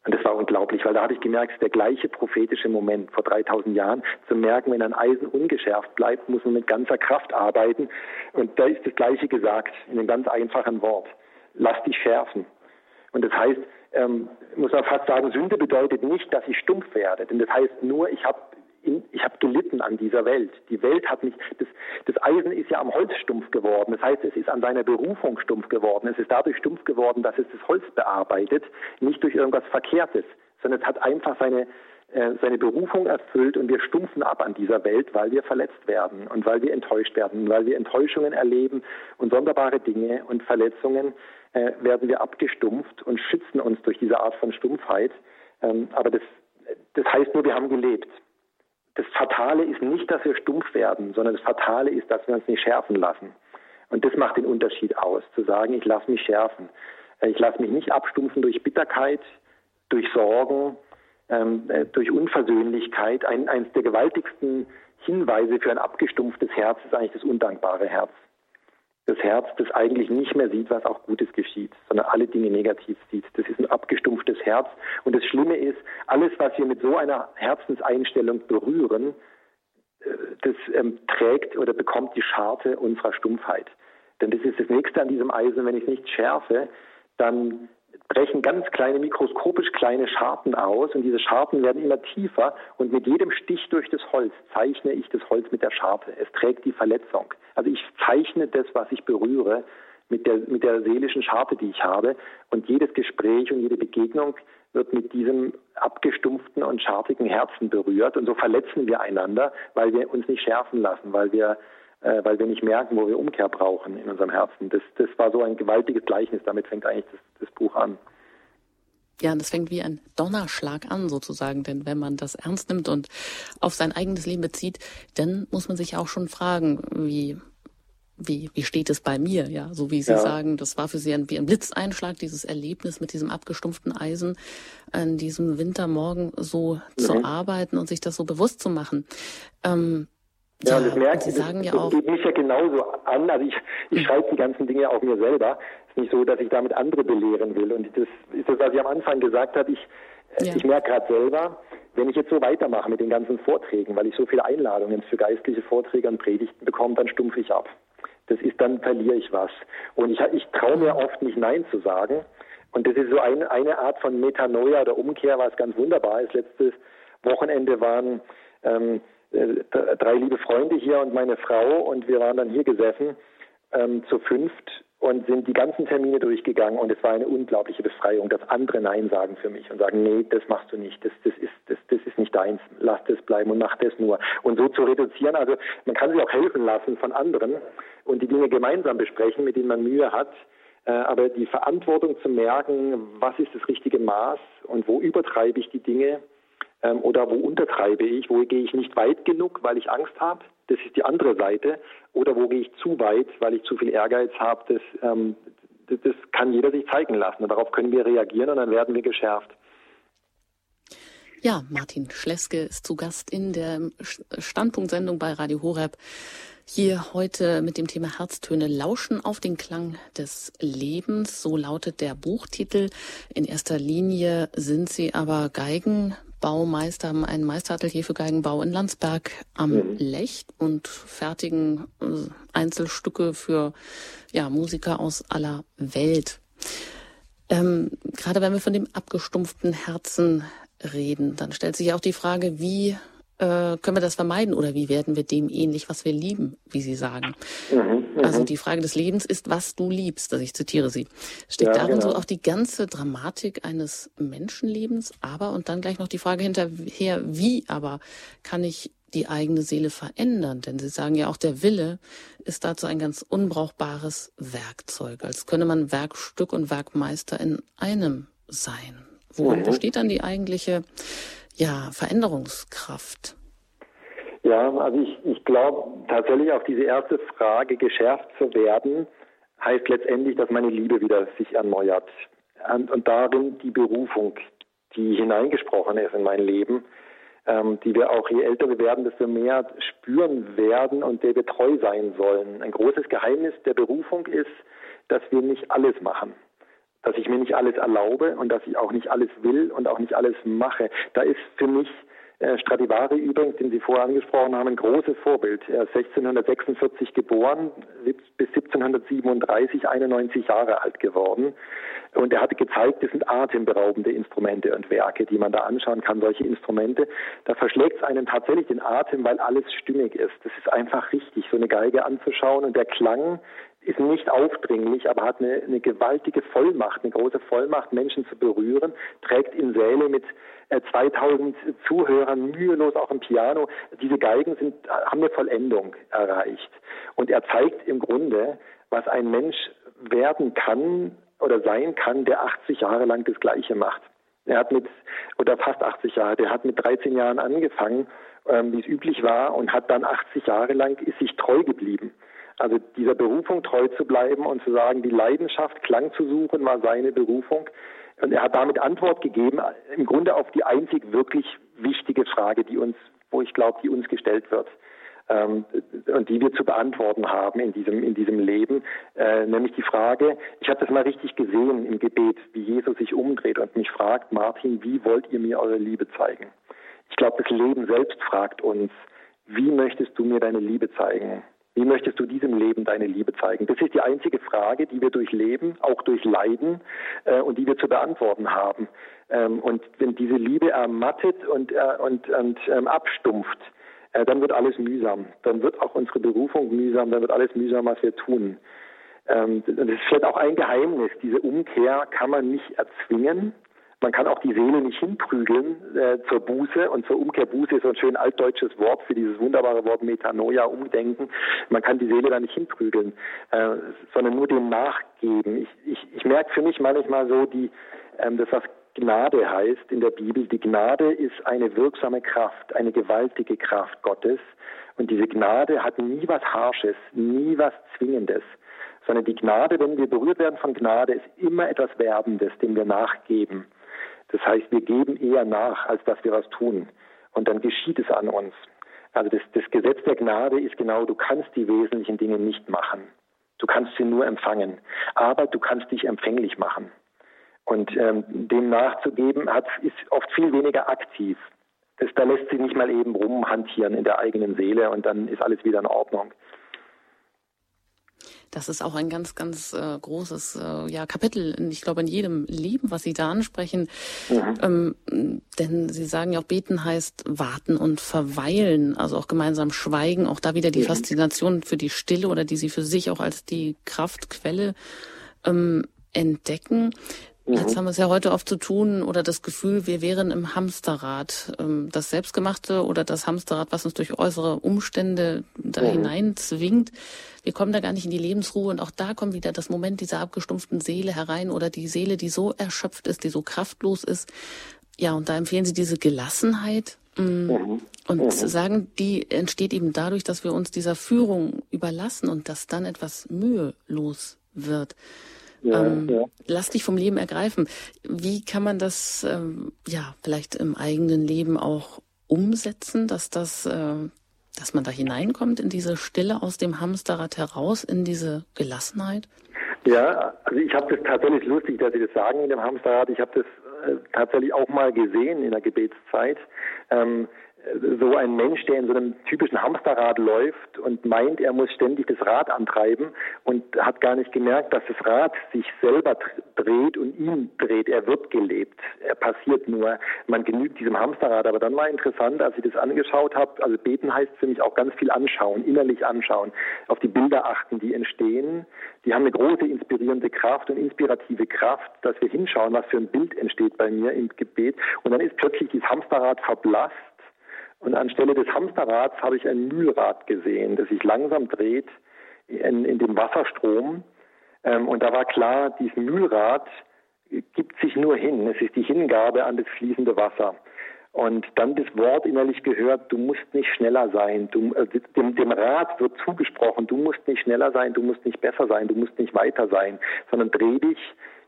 Und das war unglaublich, weil da habe ich gemerkt, der gleiche prophetische Moment vor 3000 Jahren, zu merken, wenn ein Eisen ungeschärft bleibt, muss man mit ganzer Kraft arbeiten. Und da ist das Gleiche gesagt, in einem ganz einfachen Wort. Lass dich schärfen. Und das heißt, ähm, muss man fast sagen, Sünde bedeutet nicht, dass ich stumpf werde. Denn das heißt nur, ich habe ich habe gelitten an dieser Welt. Die Welt hat mich, das, das Eisen ist ja am Holz stumpf geworden. Das heißt, es ist an seiner Berufung stumpf geworden. Es ist dadurch stumpf geworden, dass es das Holz bearbeitet, nicht durch irgendwas Verkehrtes, sondern es hat einfach seine, seine Berufung erfüllt und wir stumpfen ab an dieser Welt, weil wir verletzt werden und weil wir enttäuscht werden, weil wir Enttäuschungen erleben und sonderbare Dinge und Verletzungen äh, werden wir abgestumpft und schützen uns durch diese Art von Stumpfheit. Ähm, aber das, das heißt nur, wir haben gelebt. Das Fatale ist nicht, dass wir stumpf werden, sondern das Fatale ist, dass wir uns nicht schärfen lassen. Und das macht den Unterschied aus, zu sagen, ich lasse mich schärfen. Äh, ich lasse mich nicht abstumpfen durch Bitterkeit, durch Sorgen, ähm, äh, durch Unversöhnlichkeit. Ein, eines der gewaltigsten Hinweise für ein abgestumpftes Herz ist eigentlich das undankbare Herz das Herz, das eigentlich nicht mehr sieht, was auch Gutes geschieht, sondern alle Dinge negativ sieht. Das ist ein abgestumpftes Herz. Und das Schlimme ist, alles, was wir mit so einer Herzenseinstellung berühren, äh, das ähm, trägt oder bekommt die Scharte unserer Stumpfheit. Denn das ist das Nächste an diesem Eisen, wenn ich es nicht schärfe, dann brechen ganz kleine, mikroskopisch kleine Scharten aus und diese Scharten werden immer tiefer und mit jedem Stich durch das Holz zeichne ich das Holz mit der Scharte. Es trägt die Verletzung. Also ich zeichne das, was ich berühre, mit der, mit der seelischen Scharte, die ich habe und jedes Gespräch und jede Begegnung wird mit diesem abgestumpften und schartigen Herzen berührt und so verletzen wir einander, weil wir uns nicht schärfen lassen, weil wir weil wir nicht merken, wo wir Umkehr brauchen in unserem Herzen. Das, das war so ein gewaltiges Gleichnis. Damit fängt eigentlich das, das Buch an. Ja, und das fängt wie ein Donnerschlag an sozusagen, denn wenn man das ernst nimmt und auf sein eigenes Leben bezieht, dann muss man sich auch schon fragen, wie wie, wie steht es bei mir? Ja, so wie Sie ja. sagen, das war für Sie ein, wie ein Blitzeinschlag, dieses Erlebnis mit diesem abgestumpften Eisen an diesem Wintermorgen so mhm. zu arbeiten und sich das so bewusst zu machen. Ähm, ja, und das merkt, Sie sagen das, ja auch. Das geht mich ja genauso an. Also ich, ich hm. schreibe die ganzen Dinge auch mir selber. Es ist nicht so, dass ich damit andere belehren will. Und das ist das, was ich am Anfang gesagt habe. Ich, äh, ja. ich merke gerade selber, wenn ich jetzt so weitermache mit den ganzen Vorträgen, weil ich so viele Einladungen für geistliche Vorträge und Predigten bekomme, dann stumpfe ich ab. Das ist, dann verliere ich was. Und ich, ich traue mir oft nicht Nein zu sagen. Und das ist so ein, eine Art von Metanoia oder Umkehr, was ganz wunderbar ist. Letztes Wochenende waren ähm, äh, drei liebe Freunde hier und meine Frau und wir waren dann hier gesessen ähm, zu fünft und sind die ganzen Termine durchgegangen und es war eine unglaubliche Befreiung, dass andere Nein sagen für mich und sagen, nee, das machst du nicht, das, das, ist, das, das ist nicht deins, lass das bleiben und mach das nur. Und so zu reduzieren, also man kann sich auch helfen lassen von anderen und die Dinge gemeinsam besprechen, mit denen man Mühe hat, äh, aber die Verantwortung zu merken, was ist das richtige Maß und wo übertreibe ich die Dinge, ähm, oder wo untertreibe ich, wo gehe ich nicht weit genug, weil ich Angst habe, das ist die andere Seite, oder wo gehe ich zu weit, weil ich zu viel Ehrgeiz habe, das, ähm, das, das kann jeder sich zeigen lassen und darauf können wir reagieren und dann werden wir geschärft. Ja, Martin Schleske ist zu Gast in der Standpunktsendung bei Radio Horeb. Hier heute mit dem Thema Herztöne lauschen auf den Klang des Lebens. So lautet der Buchtitel. In erster Linie sind Sie aber Geigen Baumeister haben ein Meisteratelier für Geigenbau in Landsberg am mhm. Lech und fertigen äh, Einzelstücke für ja, Musiker aus aller Welt. Ähm, gerade wenn wir von dem abgestumpften Herzen reden, dann stellt sich auch die Frage, wie äh, können wir das vermeiden oder wie werden wir dem ähnlich, was wir lieben, wie Sie sagen. Mhm, also mhm. die Frage des Lebens ist, was du liebst, also ich zitiere Sie. Steckt ja, darin genau. so auch die ganze Dramatik eines Menschenlebens, aber und dann gleich noch die Frage hinterher, wie aber kann ich die eigene Seele verändern? Denn Sie sagen ja auch, der Wille ist dazu ein ganz unbrauchbares Werkzeug, als könne man Werkstück und Werkmeister in einem sein. Worin mhm. besteht dann die eigentliche ja, Veränderungskraft? Ja, also ich, ich glaube tatsächlich auf diese erste Frage geschärft zu werden, heißt letztendlich, dass meine Liebe wieder sich erneuert. Und, und darin die Berufung, die hineingesprochen ist in mein Leben, ähm, die wir auch je älter wir werden, desto mehr spüren werden und der wir treu sein sollen. Ein großes Geheimnis der Berufung ist, dass wir nicht alles machen dass ich mir nicht alles erlaube und dass ich auch nicht alles will und auch nicht alles mache. Da ist für mich äh, Stradivari übrigens, den Sie vorher angesprochen haben, ein großes Vorbild. Er ist 1646 geboren, bis 1737 91 Jahre alt geworden. Und er hatte gezeigt, das sind atemberaubende Instrumente und Werke, die man da anschauen kann, solche Instrumente. Da verschlägt es einen tatsächlich den Atem, weil alles stimmig ist. Das ist einfach richtig, so eine Geige anzuschauen. Und der Klang ist nicht aufdringlich, aber hat eine, eine gewaltige Vollmacht, eine große Vollmacht, Menschen zu berühren, trägt in Säle mit 2000 äh, Zuhörern mühelos auch im Piano. Diese Geigen sind, haben eine Vollendung erreicht. Und er zeigt im Grunde, was ein Mensch werden kann oder sein kann, der 80 Jahre lang das Gleiche macht. Er hat mit, oder fast 80 Jahre, der hat mit 13 Jahren angefangen, ähm, wie es üblich war, und hat dann 80 Jahre lang, ist sich treu geblieben. Also dieser Berufung treu zu bleiben und zu sagen, die Leidenschaft, Klang zu suchen, war seine Berufung. Und er hat damit Antwort gegeben, im Grunde auf die einzig wirklich wichtige Frage, die uns, wo ich glaube, die uns gestellt wird. Ähm, und die wir zu beantworten haben in diesem, in diesem Leben, äh, nämlich die Frage, ich habe das mal richtig gesehen im Gebet, wie Jesus sich umdreht und mich fragt, Martin, wie wollt ihr mir eure Liebe zeigen? Ich glaube, das Leben selbst fragt uns, wie möchtest du mir deine Liebe zeigen? Wie möchtest du diesem Leben deine Liebe zeigen? Das ist die einzige Frage, die wir durch Leben, auch durch Leiden äh, und die wir zu beantworten haben. Ähm, und wenn diese Liebe ermattet und, äh, und, und ähm, abstumpft, äh, dann wird alles mühsam. Dann wird auch unsere Berufung mühsam, dann wird alles mühsam, was wir tun. Ähm, das ist vielleicht auch ein Geheimnis. Diese Umkehr kann man nicht erzwingen. Man kann auch die Seele nicht hinprügeln äh, zur Buße und zur Umkehr. Buße ist so ein schön altdeutsches Wort für dieses wunderbare Wort Metanoia, Umdenken. Man kann die Seele da nicht hinprügeln, äh, sondern nur dem nachgeben. Ich, ich, ich merke für mich manchmal so, die, ähm, das was Gnade heißt in der Bibel, die Gnade ist eine wirksame Kraft, eine gewaltige Kraft Gottes. Und diese Gnade hat nie was Harsches, nie was Zwingendes sondern die Gnade, wenn wir berührt werden von Gnade, ist immer etwas Werbendes, dem wir nachgeben. Das heißt, wir geben eher nach, als dass wir was tun. Und dann geschieht es an uns. Also das, das Gesetz der Gnade ist genau, du kannst die wesentlichen Dinge nicht machen. Du kannst sie nur empfangen. Aber du kannst dich empfänglich machen. Und ähm, dem nachzugeben hat, ist oft viel weniger aktiv. Das, da lässt sich nicht mal eben rumhantieren in der eigenen Seele und dann ist alles wieder in Ordnung. Das ist auch ein ganz, ganz äh, großes äh, ja, Kapitel, ich glaube, in jedem Leben, was Sie da ansprechen. Ja. Ähm, denn Sie sagen ja auch, beten heißt warten und verweilen, also auch gemeinsam schweigen, auch da wieder die ja. Faszination für die Stille oder die Sie für sich auch als die Kraftquelle ähm, entdecken. Mhm. Jetzt haben wir es ja heute oft zu tun oder das Gefühl, wir wären im Hamsterrad. Ähm, das Selbstgemachte oder das Hamsterrad, was uns durch äußere Umstände da mhm. hinein zwingt. Wir kommen da gar nicht in die Lebensruhe und auch da kommt wieder das Moment dieser abgestumpften Seele herein oder die Seele, die so erschöpft ist, die so kraftlos ist. Ja, und da empfehlen Sie diese Gelassenheit. Mm, mhm. Und mhm. sagen, die entsteht eben dadurch, dass wir uns dieser Führung überlassen und dass dann etwas mühelos wird. Ja, ähm, ja. Lass dich vom Leben ergreifen. Wie kann man das ähm, ja vielleicht im eigenen Leben auch umsetzen, dass das, äh, dass man da hineinkommt in diese Stille aus dem Hamsterrad heraus, in diese Gelassenheit? Ja, also ich habe das tatsächlich lustig, dass Sie das sagen in dem Hamsterrad. Ich habe das äh, tatsächlich auch mal gesehen in der Gebetszeit. Ähm, so ein Mensch, der in so einem typischen Hamsterrad läuft und meint, er muss ständig das Rad antreiben und hat gar nicht gemerkt, dass das Rad sich selber dreht und ihn dreht. Er wird gelebt. Er passiert nur. Man genügt diesem Hamsterrad. Aber dann war interessant, als ich das angeschaut habe, also beten heißt für mich auch ganz viel anschauen, innerlich anschauen, auf die Bilder achten, die entstehen. Die haben eine große inspirierende Kraft und inspirative Kraft, dass wir hinschauen, was für ein Bild entsteht bei mir im Gebet. Und dann ist plötzlich dieses Hamsterrad verblasst und anstelle des Hamsterrads habe ich ein Mühlrad gesehen, das sich langsam dreht in, in dem Wasserstrom. Ähm, und da war klar, dieses Mühlrad gibt sich nur hin. Es ist die Hingabe an das fließende Wasser. Und dann das Wort innerlich gehört, du musst nicht schneller sein. Du, äh, dem, dem Rad wird zugesprochen, du musst nicht schneller sein, du musst nicht besser sein, du musst nicht weiter sein, sondern dreh dich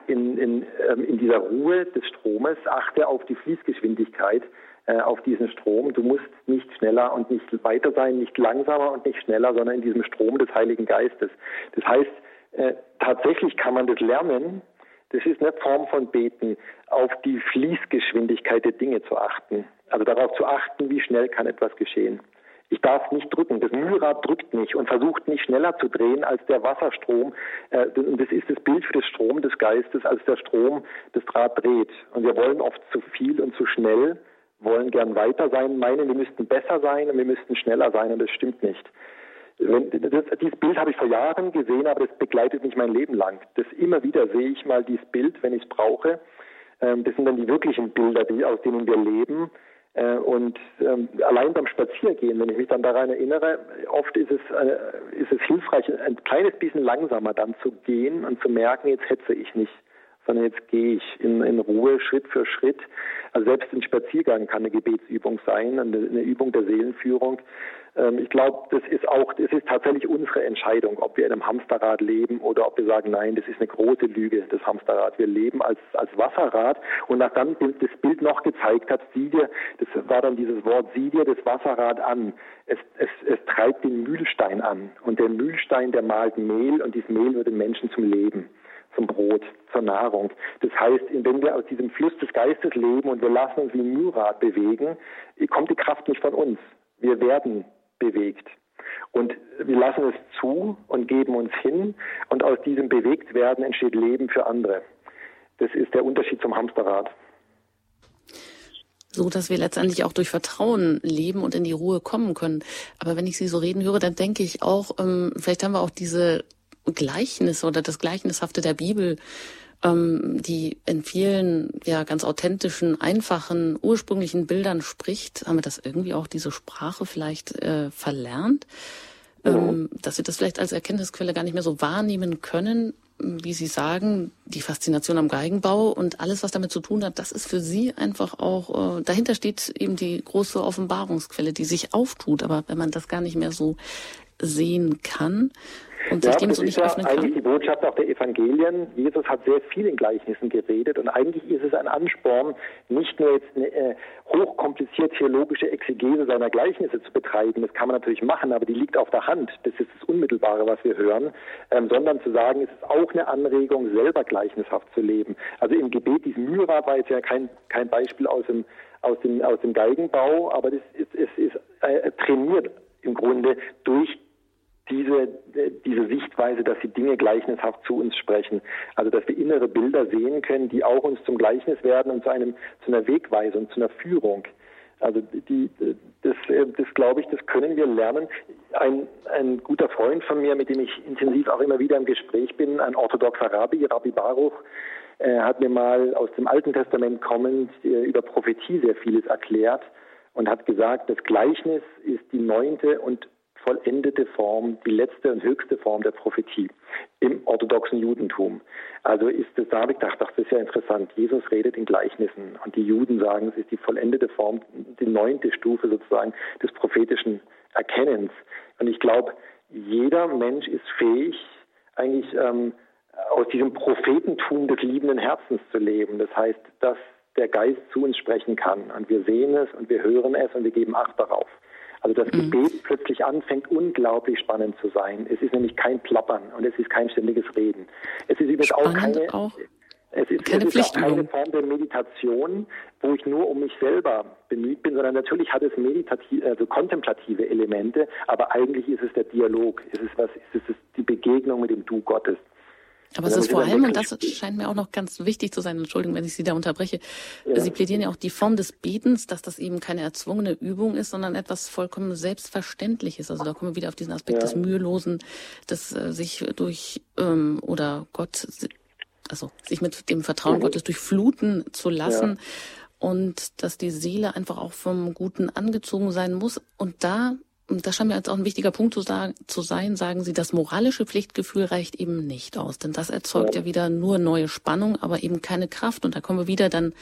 in, in, ähm, in dieser Ruhe des Stromes, achte auf die Fließgeschwindigkeit auf diesen Strom. Du musst nicht schneller und nicht weiter sein, nicht langsamer und nicht schneller, sondern in diesem Strom des Heiligen Geistes. Das heißt, äh, tatsächlich kann man das lernen. Das ist eine Form von Beten, auf die Fließgeschwindigkeit der Dinge zu achten. Also darauf zu achten, wie schnell kann etwas geschehen. Ich darf nicht drücken. Das Mühlrad drückt nicht und versucht nicht schneller zu drehen als der Wasserstrom. Äh, das ist das Bild für den Strom des Geistes, als der Strom das Rad dreht. Und wir wollen oft zu viel und zu schnell, wollen gern weiter sein, meinen, wir müssten besser sein und wir müssten schneller sein und das stimmt nicht. Wenn, das, dieses Bild habe ich vor Jahren gesehen, aber das begleitet mich mein Leben lang. Das immer wieder sehe ich mal dieses Bild, wenn ich es brauche. Ähm, das sind dann die wirklichen Bilder, die, aus denen wir leben. Äh, und ähm, allein beim Spaziergehen, wenn ich mich dann daran erinnere, oft ist es, äh, ist es hilfreich, ein kleines bisschen langsamer dann zu gehen und zu merken, jetzt hetze ich nicht, sondern jetzt gehe ich in, in Ruhe, Schritt für Schritt. Also selbst ein Spaziergang kann eine Gebetsübung sein, eine, eine Übung der Seelenführung. Ähm, ich glaube, das ist auch, das ist tatsächlich unsere Entscheidung, ob wir in einem Hamsterrad leben oder ob wir sagen, nein, das ist eine große Lüge, das Hamsterrad. Wir leben als, als Wasserrad und nachdem das Bild noch gezeigt hat, sieh dir, das war dann dieses Wort, sieh dir das Wasserrad an. Es, es, es treibt den Mühlstein an und der Mühlstein, der malt Mehl und dieses Mehl wird den Menschen zum Leben zum Brot, zur Nahrung. Das heißt, wenn wir aus diesem Fluss des Geistes leben und wir lassen uns wie ein bewegen, kommt die Kraft nicht von uns. Wir werden bewegt. Und wir lassen es zu und geben uns hin und aus diesem Bewegtwerden entsteht Leben für andere. Das ist der Unterschied zum Hamsterrad. So dass wir letztendlich auch durch Vertrauen leben und in die Ruhe kommen können. Aber wenn ich Sie so reden höre, dann denke ich auch, ähm, vielleicht haben wir auch diese Gleichnisse oder das Gleichnishafte der Bibel ähm, die in vielen ja ganz authentischen, einfachen, ursprünglichen Bildern spricht, haben wir das irgendwie auch diese Sprache vielleicht äh, verlernt, ähm, dass wir das vielleicht als Erkenntnisquelle gar nicht mehr so wahrnehmen können, wie Sie sagen, die Faszination am Geigenbau und alles, was damit zu tun hat, das ist für Sie einfach auch, äh, dahinter steht eben die große Offenbarungsquelle, die sich auftut. Aber wenn man das gar nicht mehr so sehen kann, und ja, das ist ja eigentlich die Botschaft auch der Evangelien. Jesus hat sehr viel in Gleichnissen geredet und eigentlich ist es ein Ansporn, nicht nur jetzt eine äh, hochkompliziert theologische Exegese seiner Gleichnisse zu betreiben. Das kann man natürlich machen, aber die liegt auf der Hand. Das ist das Unmittelbare, was wir hören, ähm, sondern zu sagen, es ist auch eine Anregung, selber gleichnishaft zu leben. Also im Gebet, dieses Mühlrad war jetzt ja kein, kein Beispiel aus dem, aus dem, aus dem Geigenbau, aber das ist, es ist äh, trainiert im Grunde durch diese, diese Sichtweise, dass die Dinge gleichnishaft zu uns sprechen. Also, dass wir innere Bilder sehen können, die auch uns zum Gleichnis werden und zu einem, zu einer Wegweisung, zu einer Führung. Also, die, das, das glaube ich, das können wir lernen. Ein, ein guter Freund von mir, mit dem ich intensiv auch immer wieder im Gespräch bin, ein orthodoxer Rabbi, Rabbi Baruch, äh, hat mir mal aus dem Alten Testament kommend äh, über Prophetie sehr vieles erklärt und hat gesagt, das Gleichnis ist die neunte und vollendete Form, die letzte und höchste Form der Prophetie im orthodoxen Judentum. Also ist es, da ich gedacht, das ist ja interessant. Jesus redet in Gleichnissen und die Juden sagen, es ist die vollendete Form, die neunte Stufe sozusagen des prophetischen Erkennens. Und ich glaube, jeder Mensch ist fähig, eigentlich ähm, aus diesem Prophetentum des liebenden Herzens zu leben. Das heißt, dass der Geist zu uns sprechen kann. Und wir sehen es und wir hören es und wir geben Acht darauf. Also das mhm. Gebet plötzlich anfängt unglaublich spannend zu sein. Es ist nämlich kein Plappern und es ist kein ständiges Reden. Es ist übrigens auch keine, auch. Es ist, keine, es ist keine Form der Meditation, wo ich nur um mich selber bemüht bin, sondern natürlich hat es meditative, also kontemplative Elemente, aber eigentlich ist es der Dialog, es ist was, es ist die Begegnung mit dem Du Gottes. Aber es ist vor allem, und das scheint mir auch noch ganz wichtig zu sein, Entschuldigung, wenn ich Sie da unterbreche, ja. Sie plädieren ja auch die Form des Betens, dass das eben keine erzwungene Übung ist, sondern etwas vollkommen Selbstverständliches. Also da kommen wir wieder auf diesen Aspekt ja. des Mühelosen, des äh, sich durch ähm, oder Gott, also sich mit dem Vertrauen mhm. Gottes durchfluten zu lassen. Ja. Und dass die Seele einfach auch vom Guten angezogen sein muss. Und da und das scheint mir jetzt auch ein wichtiger Punkt zu, sagen, zu sein, sagen Sie, das moralische Pflichtgefühl reicht eben nicht aus, denn das erzeugt ja. ja wieder nur neue Spannung, aber eben keine Kraft. Und da kommen wir wieder dann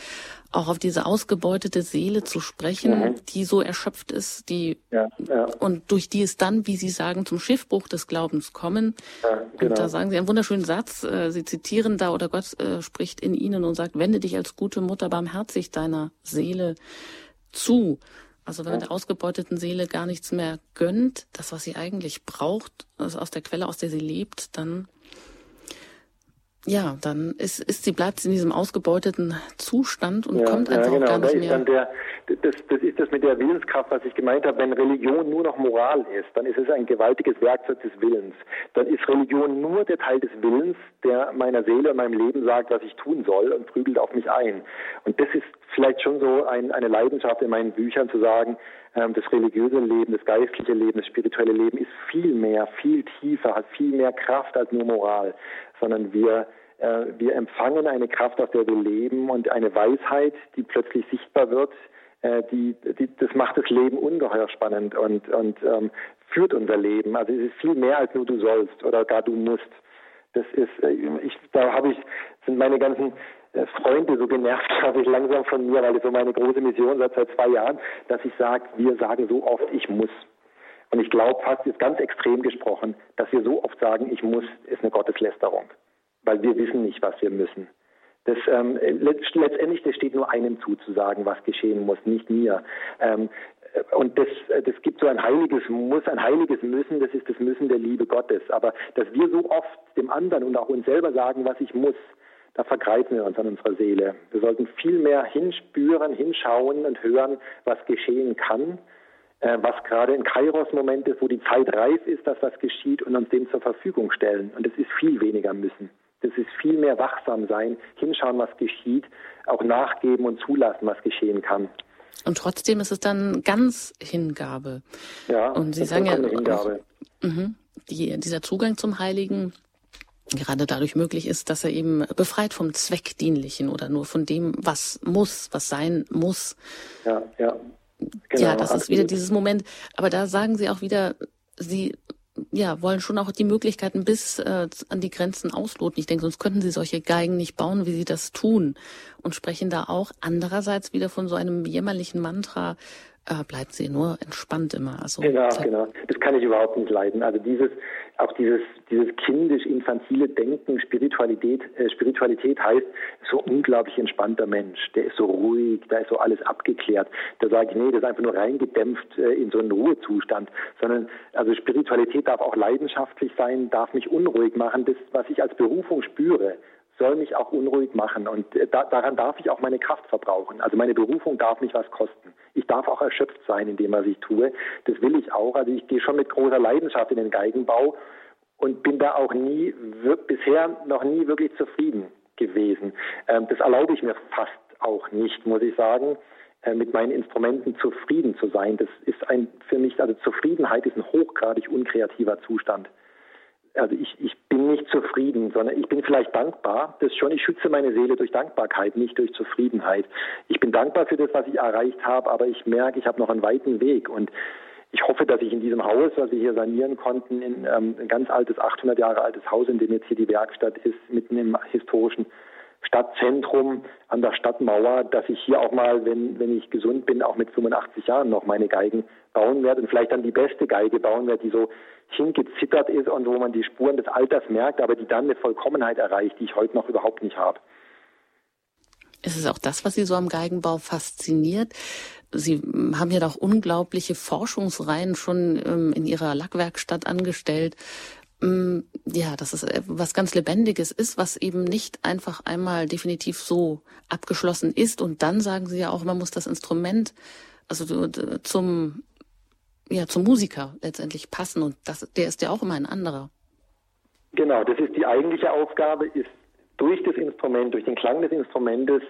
auch auf diese ausgebeutete Seele zu sprechen, mhm. die so erschöpft ist, die ja, ja. und durch die es dann, wie Sie sagen, zum Schiffbruch des Glaubens kommen. Genau. Und da sagen Sie einen wunderschönen Satz. Äh, Sie zitieren da oder Gott äh, spricht in Ihnen und sagt: Wende dich als gute Mutter barmherzig deiner Seele zu. Also wenn man der ausgebeuteten Seele gar nichts mehr gönnt, das, was sie eigentlich braucht, also aus der Quelle, aus der sie lebt, dann ja, dann ist, ist sie bleibt in diesem ausgebeuteten Zustand und ja, kommt einfach ja, genau. gar nicht da mehr. Dann der, das, das ist das mit der Willenskraft, was ich gemeint habe. Wenn Religion nur noch Moral ist, dann ist es ein gewaltiges Werkzeug des Willens. Dann ist Religion nur der Teil des Willens, der meiner Seele und meinem Leben sagt, was ich tun soll und prügelt auf mich ein. Und das ist vielleicht schon so ein, eine Leidenschaft in meinen Büchern zu sagen, ähm, das religiöse Leben, das geistliche Leben, das spirituelle Leben ist viel mehr, viel tiefer, hat viel mehr Kraft als nur Moral, sondern wir äh, wir empfangen eine Kraft, aus der wir leben und eine Weisheit, die plötzlich sichtbar wird, äh, die, die, das macht das Leben ungeheuer spannend und, und ähm, führt unser Leben. Also es ist viel mehr als nur du sollst oder gar du musst. Das ist, äh, ich, da habe ich, sind meine ganzen äh, Freunde so genervt, glaube ich, langsam von mir, weil das so meine große Mission seit, seit zwei Jahren, dass ich sage, wir sagen so oft, ich muss. Und ich glaube, fast ist ganz extrem gesprochen, dass wir so oft sagen, ich muss, ist eine Gotteslästerung. Weil wir wissen nicht, was wir müssen. Das, ähm, letztendlich, das steht nur einem zu, zu sagen, was geschehen muss, nicht mir. Ähm, und das, das gibt so ein heiliges Muss, ein heiliges Müssen, das ist das Müssen der Liebe Gottes. Aber dass wir so oft dem anderen und auch uns selber sagen, was ich muss, da vergreifen wir uns an unserer Seele. Wir sollten viel mehr hinspüren, hinschauen und hören, was geschehen kann, äh, was gerade ein Kairos-Moment ist, wo die Zeit reif ist, dass was geschieht und uns dem zur Verfügung stellen. Und es ist viel weniger müssen. Das ist viel mehr wachsam sein, hinschauen, was geschieht, auch nachgeben und zulassen, was geschehen kann. Und trotzdem ist es dann ganz Hingabe. Ja, und Sie sagen ja, Hingabe. Mh, die, dieser Zugang zum Heiligen gerade dadurch möglich ist, dass er eben befreit vom Zweckdienlichen oder nur von dem, was muss, was sein muss. Ja, ja. Genau, ja, das absolut. ist wieder dieses Moment. Aber da sagen Sie auch wieder, Sie ja, wollen schon auch die Möglichkeiten bis äh, an die Grenzen ausloten. Ich denke, sonst könnten sie solche Geigen nicht bauen, wie sie das tun. Und sprechen da auch andererseits wieder von so einem jämmerlichen Mantra, äh, bleibt sie nur entspannt immer. Also, genau, genau. Das kann ich überhaupt nicht leiden. Also dieses, auch dieses, dieses kindisch-infantile Denken, Spiritualität, äh, Spiritualität heißt, so unglaublich entspannter Mensch, der ist so ruhig, da ist so alles abgeklärt. Da sage ich, nee, das ist einfach nur reingedämpft äh, in so einen Ruhezustand, sondern also Spiritualität darf auch leidenschaftlich sein, darf mich unruhig machen. Das, was ich als Berufung spüre, soll mich auch unruhig machen und äh, da, daran darf ich auch meine Kraft verbrauchen. Also meine Berufung darf mich was kosten. Ich darf auch erschöpft sein in dem, was ich tue. Das will ich auch. Also ich gehe schon mit großer Leidenschaft in den Geigenbau und bin da auch nie, bisher noch nie wirklich zufrieden gewesen. Ähm, das erlaube ich mir fast auch nicht, muss ich sagen äh, mit meinen Instrumenten zufrieden zu sein. Das ist ein für mich, also Zufriedenheit ist ein hochgradig unkreativer Zustand also ich, ich bin nicht zufrieden, sondern ich bin vielleicht dankbar. Das schon, ich schütze meine Seele durch Dankbarkeit, nicht durch Zufriedenheit. Ich bin dankbar für das, was ich erreicht habe, aber ich merke, ich habe noch einen weiten Weg und ich hoffe, dass ich in diesem Haus, was wir hier sanieren konnten, in ähm, ein ganz altes, 800 Jahre altes Haus, in dem jetzt hier die Werkstatt ist, mitten im historischen Stadtzentrum an der Stadtmauer, dass ich hier auch mal, wenn, wenn ich gesund bin, auch mit 85 Jahren noch meine Geigen bauen werde und vielleicht dann die beste Geige bauen werde, die so hingezittert ist und wo man die Spuren des Alters merkt, aber die dann eine Vollkommenheit erreicht, die ich heute noch überhaupt nicht habe. Ist es auch das, was Sie so am Geigenbau fasziniert? Sie haben ja doch unglaubliche Forschungsreihen schon ähm, in Ihrer Lackwerkstatt angestellt. Ähm, ja, dass es äh, was ganz Lebendiges ist, was eben nicht einfach einmal definitiv so abgeschlossen ist. Und dann sagen Sie ja auch, man muss das Instrument also zum ja, zum Musiker letztendlich passen und das, der ist ja auch immer ein anderer. Genau, das ist die eigentliche Aufgabe, ist durch das Instrument, durch den Klang des Instrumentes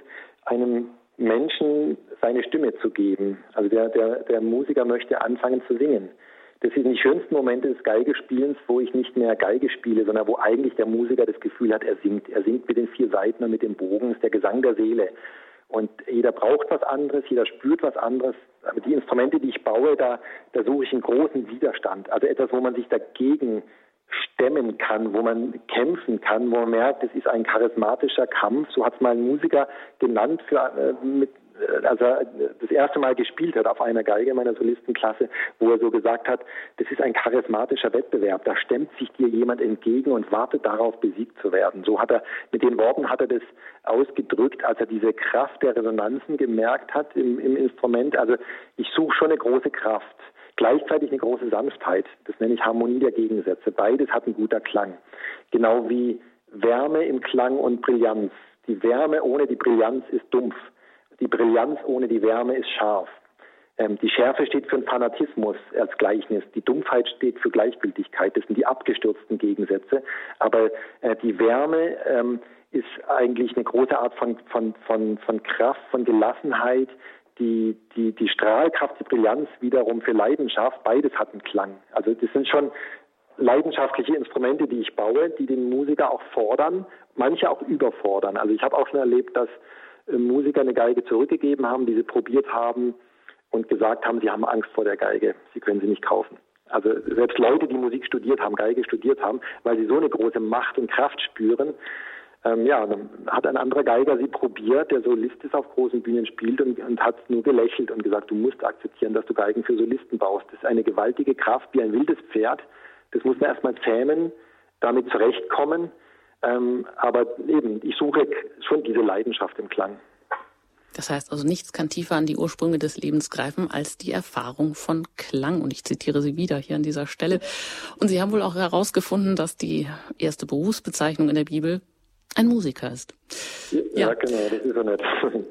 einem Menschen seine Stimme zu geben. Also der, der, der Musiker möchte anfangen zu singen. Das sind die schönsten Momente des Geigespielens, wo ich nicht mehr Geige spiele, sondern wo eigentlich der Musiker das Gefühl hat, er singt. Er singt mit den vier Seiten und mit dem Bogen, das ist der Gesang der Seele. Und jeder braucht was anderes, jeder spürt was anderes. Aber die Instrumente, die ich baue, da, da suche ich einen großen Widerstand. Also etwas, wo man sich dagegen stemmen kann, wo man kämpfen kann, wo man merkt, es ist ein charismatischer Kampf. So hat es mal ein Musiker genannt, für, äh, mit, als er das erste Mal gespielt hat auf einer Geige meiner Solistenklasse, wo er so gesagt hat, das ist ein charismatischer Wettbewerb. Da stemmt sich dir jemand entgegen und wartet darauf, besiegt zu werden. So hat er, mit den Worten hat er das ausgedrückt, als er diese Kraft der Resonanzen gemerkt hat im, im Instrument. Also ich suche schon eine große Kraft. Gleichzeitig eine große Sanftheit. Das nenne ich Harmonie der Gegensätze. Beides hat ein guter Klang. Genau wie Wärme im Klang und Brillanz. Die Wärme ohne die Brillanz ist dumpf. Die Brillanz ohne die Wärme ist scharf. Ähm, die Schärfe steht für einen Fanatismus als Gleichnis. Die Dumpfheit steht für Gleichgültigkeit. Das sind die abgestürzten Gegensätze. Aber äh, die Wärme ähm, ist eigentlich eine große Art von, von, von, von Kraft, von Gelassenheit. Die, die, die Strahlkraft, die Brillanz wiederum für Leidenschaft. Beides hat einen Klang. Also das sind schon leidenschaftliche Instrumente, die ich baue, die den Musiker auch fordern, manche auch überfordern. Also ich habe auch schon erlebt, dass Musiker eine Geige zurückgegeben haben, die sie probiert haben und gesagt haben, sie haben Angst vor der Geige, sie können sie nicht kaufen. Also selbst Leute, die Musik studiert haben, Geige studiert haben, weil sie so eine große Macht und Kraft spüren, ähm, ja, dann hat ein anderer Geiger sie probiert, der Solist ist auf großen Bühnen spielt und, und hat nur gelächelt und gesagt, du musst akzeptieren, dass du Geigen für Solisten baust. Das ist eine gewaltige Kraft wie ein wildes Pferd. Das muss man erstmal zähmen, damit zurechtkommen ähm, aber eben, ich suche schon diese Leidenschaft im Klang. Das heißt also, nichts kann tiefer an die Ursprünge des Lebens greifen als die Erfahrung von Klang. Und ich zitiere Sie wieder hier an dieser Stelle. Und Sie haben wohl auch herausgefunden, dass die erste Berufsbezeichnung in der Bibel ein Musiker ist. Ja, ja. genau, das ist er nicht.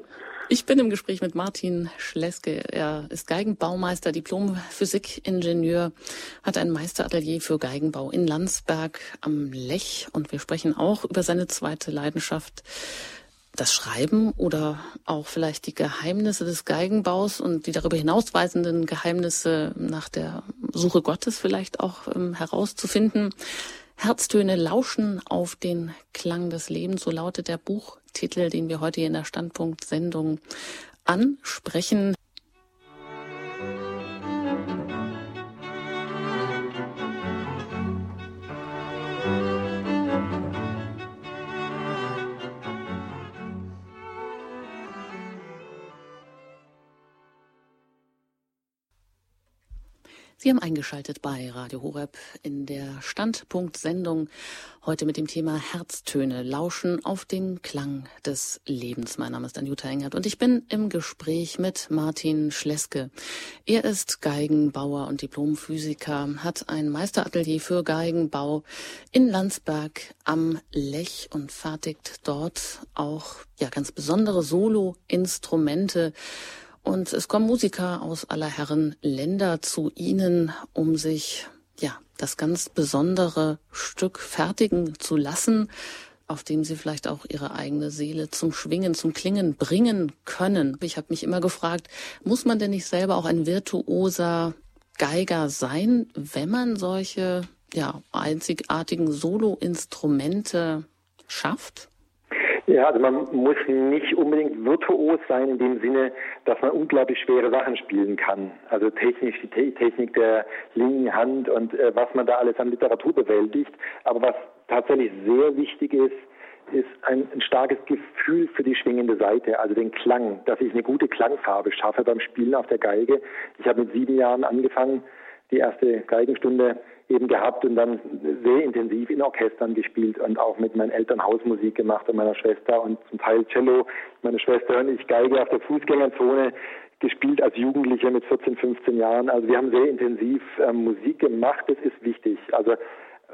Ich bin im Gespräch mit Martin Schleske. Er ist Geigenbaumeister, Diplom-Physikingenieur, hat ein Meisteratelier für Geigenbau in Landsberg am Lech. Und wir sprechen auch über seine zweite Leidenschaft, das Schreiben oder auch vielleicht die Geheimnisse des Geigenbaus und die darüber hinausweisenden Geheimnisse nach der Suche Gottes vielleicht auch ähm, herauszufinden. Herztöne lauschen auf den Klang des Lebens, so lautet der Buchtitel, den wir heute hier in der Standpunkt-Sendung ansprechen. Sie haben eingeschaltet bei Radio Horeb in der Standpunkt-Sendung heute mit dem Thema Herztöne, Lauschen auf den Klang des Lebens. Mein Name ist Anjuta Engert und ich bin im Gespräch mit Martin Schleske. Er ist Geigenbauer und Diplomphysiker, hat ein Meisteratelier für Geigenbau in Landsberg am Lech und fertigt dort auch ja ganz besondere Solo-Instrumente und es kommen Musiker aus aller Herren Länder zu Ihnen, um sich ja das ganz besondere Stück fertigen zu lassen, auf dem Sie vielleicht auch Ihre eigene Seele zum Schwingen, zum Klingen bringen können. Ich habe mich immer gefragt, muss man denn nicht selber auch ein virtuoser Geiger sein, wenn man solche ja, einzigartigen Solo-Instrumente schafft? Ja, also man muss nicht unbedingt virtuos sein in dem Sinne, dass man unglaublich schwere Sachen spielen kann. Also technisch die Te Technik der linken Hand und äh, was man da alles an Literatur bewältigt. Aber was tatsächlich sehr wichtig ist, ist ein, ein starkes Gefühl für die schwingende Seite, also den Klang, dass ich eine gute Klangfarbe schaffe beim Spielen auf der Geige. Ich habe mit sieben Jahren angefangen, die erste Geigenstunde eben gehabt und dann sehr intensiv in Orchestern gespielt und auch mit meinen Eltern Hausmusik gemacht und meiner Schwester und zum Teil Cello. Meine Schwester und ich Geige auf der Fußgängerzone gespielt als Jugendliche mit 14, 15 Jahren. Also wir haben sehr intensiv ähm, Musik gemacht, das ist wichtig. Also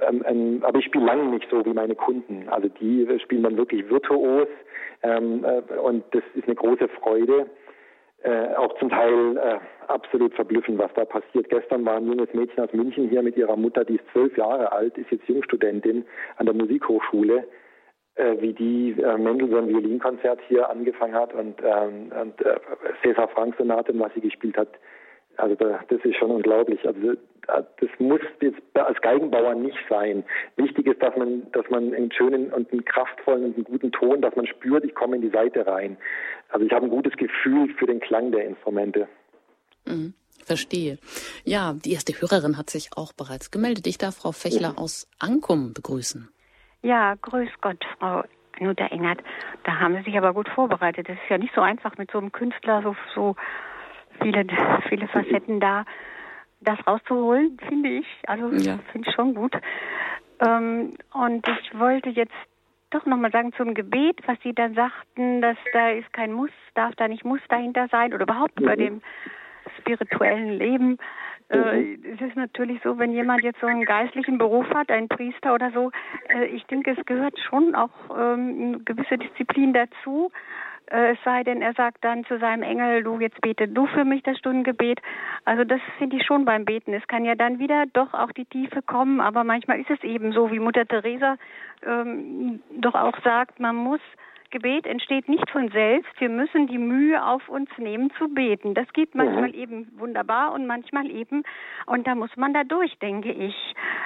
ähm, ähm, aber ich spiele lange nicht so wie meine Kunden. Also die spielen dann wirklich virtuos ähm, äh, und das ist eine große Freude äh, auch zum Teil äh, absolut verblüffend, was da passiert. Gestern war ein junges Mädchen aus München hier mit ihrer Mutter, die ist zwölf Jahre alt, ist jetzt Jungstudentin an der Musikhochschule, äh, wie die äh, Mendelssohn Violinkonzert hier angefangen hat und, ähm, und äh, César Frank Sonaten, was sie gespielt hat, Also das ist schon unglaublich. Also das muss jetzt als Geigenbauer nicht sein. Wichtig ist, dass man, dass man einen schönen und einen kraftvollen und einen guten Ton, dass man spürt, ich komme in die Seite rein. Also ich habe ein gutes Gefühl für den Klang der Instrumente. Mhm. Verstehe. Ja, die erste Hörerin hat sich auch bereits gemeldet. Ich darf Frau Fechler mhm. aus Ankum begrüßen. Ja, grüß Gott, Frau Nutter Engert. Da haben Sie sich aber gut vorbereitet. Es ist ja nicht so einfach mit so einem Künstler so, so viele, viele Facetten da, das rauszuholen, finde ich. Also ja. finde ich schon gut. Ähm, und ich wollte jetzt doch nochmal sagen zum Gebet, was Sie da sagten, dass da ist kein Muss, darf da nicht Muss dahinter sein oder überhaupt mhm. bei dem spirituellen Leben. Äh, mhm. es ist natürlich so, wenn jemand jetzt so einen geistlichen Beruf hat, ein Priester oder so, äh, ich denke, es gehört schon auch ähm, eine gewisse Disziplin dazu. Äh, es sei denn, er sagt dann zu seinem Engel, du jetzt bete du für mich das Stundengebet. Also das finde ich schon beim Beten. Es kann ja dann wieder doch auch die Tiefe kommen, aber manchmal ist es eben so, wie Mutter Teresa ähm, doch auch sagt, man muss Gebet entsteht nicht von selbst. Wir müssen die Mühe auf uns nehmen zu beten. Das geht manchmal mhm. eben wunderbar und manchmal eben, und da muss man da durch, denke ich.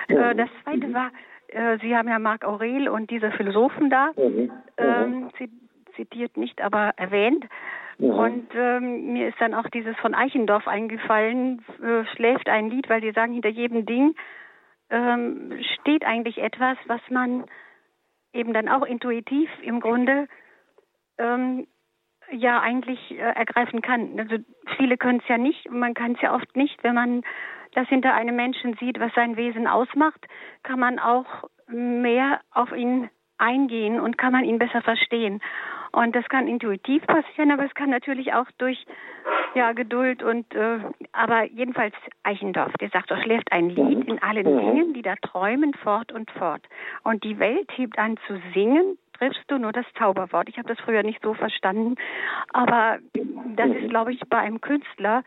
Mhm. Äh, das zweite war, äh, Sie haben ja Marc Aurel und diese Philosophen da. Mhm. Ähm, zitiert nicht, aber erwähnt. Ja. Und ähm, mir ist dann auch dieses von Eichendorff eingefallen, äh, schläft ein Lied, weil die sagen, hinter jedem Ding ähm, steht eigentlich etwas, was man eben dann auch intuitiv im Grunde ähm, ja eigentlich äh, ergreifen kann. Also viele können es ja nicht und man kann es ja oft nicht. Wenn man das hinter einem Menschen sieht, was sein Wesen ausmacht, kann man auch mehr auf ihn eingehen und kann man ihn besser verstehen. Und das kann intuitiv passieren, aber es kann natürlich auch durch ja, Geduld und äh, aber jedenfalls Eichendorff, der sagt, er schläft ein Lied in allen mhm. Dingen, die da träumen fort und fort. Und die Welt hebt an zu singen, triffst du nur das Zauberwort. Ich habe das früher nicht so verstanden, aber das ist, glaube ich, bei einem Künstler,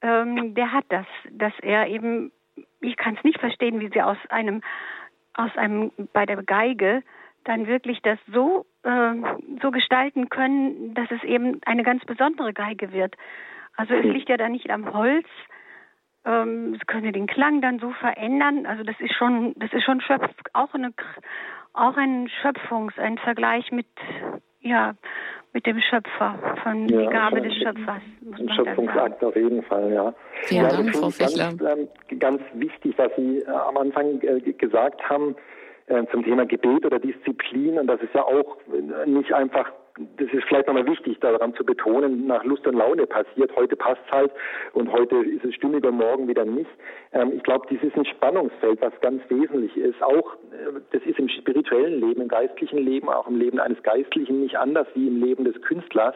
ähm, der hat das, dass er eben, ich kann es nicht verstehen, wie sie aus einem, aus einem, bei der Geige dann wirklich das so, äh, so gestalten können, dass es eben eine ganz besondere Geige wird. Also es liegt ja dann nicht am Holz. Ähm, es könnte den Klang dann so verändern. Also das ist schon, das ist schon Schöpf, auch eine, auch ein Schöpfungs, ein Vergleich mit, ja, mit dem Schöpfer, von ja, die Gabe des Schöpfers. Ein Schöpfungsakt auf jeden Fall, ja. Vielen ja, Dank, Frau Fischler. Ganz, ähm, ganz wichtig, was Sie äh, am Anfang äh, gesagt haben, äh, zum Thema Gebet oder Disziplin. Und das ist ja auch nicht einfach, das ist vielleicht nochmal wichtig, daran zu betonen, nach Lust und Laune passiert. Heute passt halt und heute ist es stimmiger, morgen wieder nicht. Ähm, ich glaube, dies ist ein Spannungsfeld, was ganz wesentlich ist. Auch, äh, das ist im spirituellen Leben, im geistlichen Leben, auch im Leben eines Geistlichen nicht anders wie im Leben des Künstlers.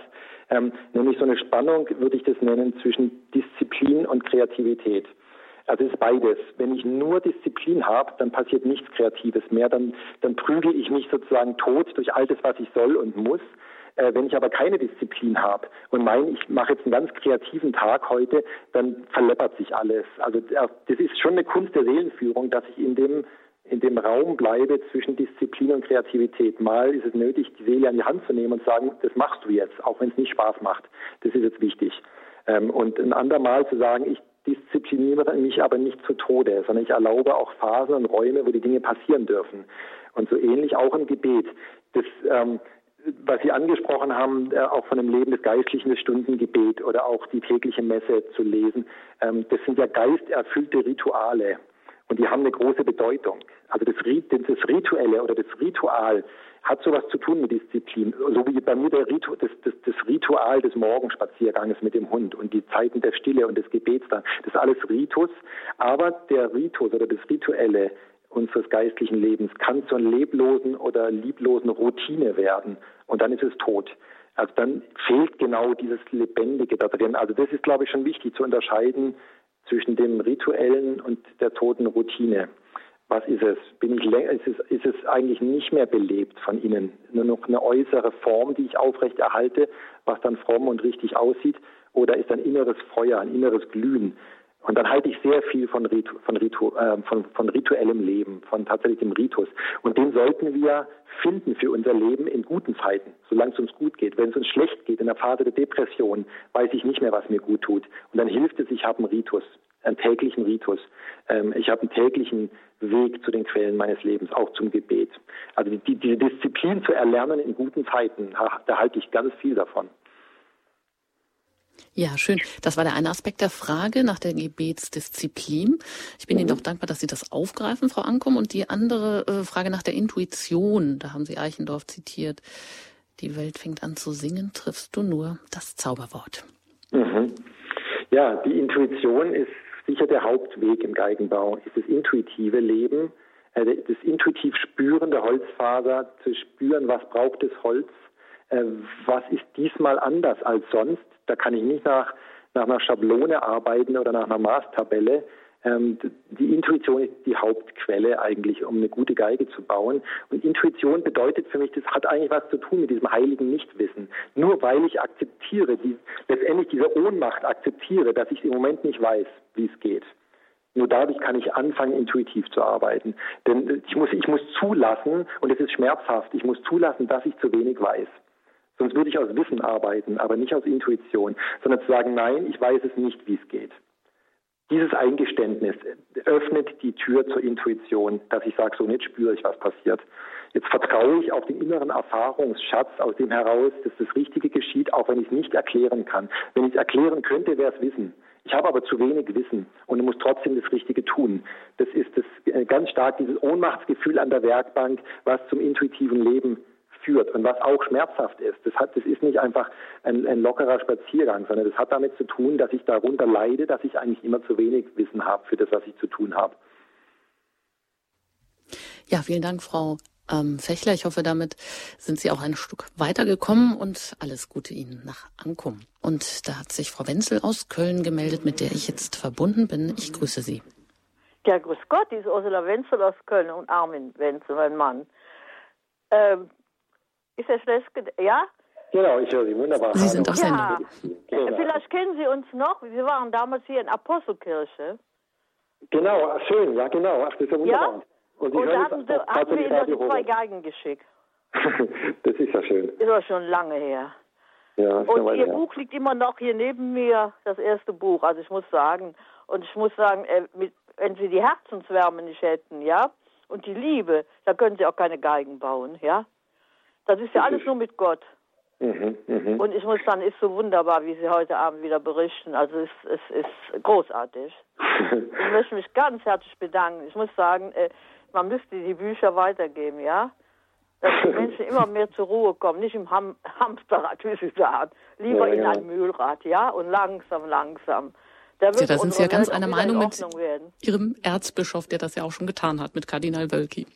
Ähm, nämlich so eine Spannung, würde ich das nennen, zwischen Disziplin und Kreativität. Also es ist beides. Wenn ich nur Disziplin habe, dann passiert nichts Kreatives mehr. Dann, dann prügel ich mich sozusagen tot durch all das, was ich soll und muss. Äh, wenn ich aber keine Disziplin habe und meine, ich mache jetzt einen ganz kreativen Tag heute, dann verleppert sich alles. Also das ist schon eine Kunst der Seelenführung, dass ich in dem in dem Raum bleibe zwischen Disziplin und Kreativität. Mal ist es nötig, die Seele an die Hand zu nehmen und sagen, das machst du jetzt, auch wenn es nicht Spaß macht. Das ist jetzt wichtig. Ähm, und ein andermal zu sagen, ich diszipliniere mich aber nicht zu Tode, sondern ich erlaube auch Phasen und Räume, wo die Dinge passieren dürfen. Und so ähnlich auch im Gebet. Das, ähm, was Sie angesprochen haben, äh, auch von dem Leben des Geistlichen, das Stundengebet oder auch die tägliche Messe zu lesen, ähm, das sind ja geisterfüllte Rituale. Und die haben eine große Bedeutung. Also das, das Rituelle oder das Ritual hat sowas zu tun mit Disziplin. So wie bei mir der Ritu, das, das, das Ritual des Morgenspazierganges mit dem Hund und die Zeiten der Stille und des Gebets dann. Das ist alles Ritus. Aber der Ritus oder das Rituelle unseres geistlichen Lebens kann zur leblosen oder lieblosen Routine werden. Und dann ist es tot. Also dann fehlt genau dieses Lebendige da drin. Also das ist, glaube ich, schon wichtig zu unterscheiden zwischen dem Rituellen und der toten Routine was ist es? Bin ich ist es, ist es eigentlich nicht mehr belebt von innen? Nur noch eine äußere Form, die ich aufrechterhalte, was dann fromm und richtig aussieht? Oder ist ein inneres Feuer, ein inneres Glühen, Und dann halte ich sehr viel von, Ritu, von, Ritu, äh, von, von rituellem Leben, von tatsächlich dem Ritus. Und den sollten wir finden für unser Leben in guten Zeiten, solange es uns gut geht. Wenn es uns schlecht geht, in der Phase der Depression, weiß ich nicht mehr, was mir gut tut. Und dann hilft es, ich habe einen Ritus, einen täglichen Ritus. Ähm, ich habe einen täglichen Weg zu den Quellen meines Lebens, auch zum Gebet. Also die, diese Disziplin zu erlernen in guten Zeiten, da halte ich ganz viel davon. Ja, schön. Das war der eine Aspekt der Frage nach der Gebetsdisziplin. Ich bin mhm. Ihnen doch dankbar, dass Sie das aufgreifen, Frau Ankum. Und die andere äh, Frage nach der Intuition, da haben Sie Eichendorff zitiert. Die Welt fängt an zu singen, triffst du nur das Zauberwort. Mhm. Ja, die Intuition ist sicher der Hauptweg im Geigenbau. Ist das intuitive Leben, äh, das intuitiv Spüren der Holzfaser, zu spüren, was braucht das Holz, äh, was ist diesmal anders als sonst da kann ich nicht nach, nach einer Schablone arbeiten oder nach einer Maßtabelle. Ähm, die Intuition ist die Hauptquelle eigentlich, um eine gute Geige zu bauen. Und Intuition bedeutet für mich, das hat eigentlich was zu tun mit diesem heiligen Nichtwissen. Nur weil ich akzeptiere, die, letztendlich diese Ohnmacht akzeptiere, dass ich im Moment nicht weiß, wie es geht. Nur dadurch kann ich anfangen, intuitiv zu arbeiten. Denn ich muss, ich muss zulassen, und es ist schmerzhaft, ich muss zulassen, dass ich zu wenig weiß. Sonst würde ich aus Wissen arbeiten, aber nicht aus Intuition, sondern zu sagen, nein, ich weiß es nicht, wie es geht. Dieses Eingeständnis öffnet die Tür zur Intuition, dass ich sage, so nicht spüre ich, was passiert. Jetzt vertraue ich auf den inneren Erfahrungsschatz, aus dem heraus, dass das Richtige geschieht, auch wenn ich es nicht erklären kann. Wenn ich es erklären könnte, wäre es Wissen. Ich habe aber zu wenig Wissen und muss trotzdem das Richtige tun. Das ist das äh, ganz stark dieses Ohnmachtsgefühl an der Werkbank, was zum intuitiven Leben führt und was auch schmerzhaft ist. Das, hat, das ist nicht einfach ein, ein lockerer Spaziergang, sondern das hat damit zu tun, dass ich darunter leide, dass ich eigentlich immer zu wenig Wissen habe für das, was ich zu tun habe. Ja, vielen Dank, Frau ähm, Fechler. Ich hoffe, damit sind Sie auch ein Stück weitergekommen und alles Gute Ihnen nach Ankum. Und da hat sich Frau Wenzel aus Köln gemeldet, mit der ich jetzt verbunden bin. Ich grüße Sie. Ja, grüß Gott, die ist Ursula Wenzel aus Köln und Armin Wenzel, mein Mann. Ähm, ist Herr Schleske, ja? Genau, ich höre Sie wunderbar. Sie sind auf Sendung. Ja. Genau. Vielleicht kennen Sie uns noch. Wir waren damals hier in Apostelkirche. Genau, ach, schön, ja genau. Ach, das ist ja wunderbar. Ja? Und, Und da hatten, Sie, hatten wir Ihnen noch zwei Geigen geschickt. das ist ja schön. Ist auch schon lange her. Ja, und Ihr her. Buch liegt immer noch hier neben mir, das erste Buch. Also ich muss sagen, und ich muss sagen, äh, mit, wenn Sie die Herzenswärme nicht hätten, ja, und die Liebe, dann können Sie auch keine Geigen bauen, ja. Das ist ja alles nur mit Gott. Mhm, mh. Und ich muss sagen, ist so wunderbar, wie Sie heute Abend wieder berichten. Also es, es ist großartig. ich möchte mich ganz herzlich bedanken. Ich muss sagen, äh, man müsste die Bücher weitergeben, ja? Dass die Menschen immer mehr zur Ruhe kommen, nicht im Ham Hamsterrad, wie Sie sagen. Lieber ja, in ein Mühlrad, ja? Und langsam, langsam. Da, ja, da sind Sie ja ganz einer Meinung mit werden. Ihrem Erzbischof, der das ja auch schon getan hat, mit Kardinal Wölki.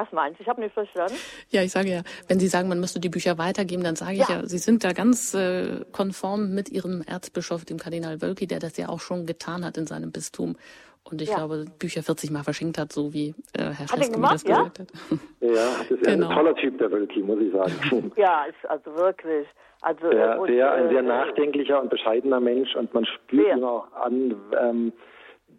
Was meinst du? Ich habe nicht verstanden. Ja, ich sage ja, wenn Sie sagen, man müsste die Bücher weitergeben, dann sage ich ja, ja Sie sind da ganz äh, konform mit Ihrem Erzbischof, dem Kardinal Wölki, der das ja auch schon getan hat in seinem Bistum. Und ich ja. glaube, Bücher 40 Mal verschenkt hat, so wie äh, Herr Schleske mir das gesagt hat. Ja, das ist genau. ein toller Typ, der Wölki, muss ich sagen. ja, ist also wirklich. Also, der, und, der ein sehr äh, nachdenklicher und bescheidener Mensch und man spürt ihm auch an, ähm,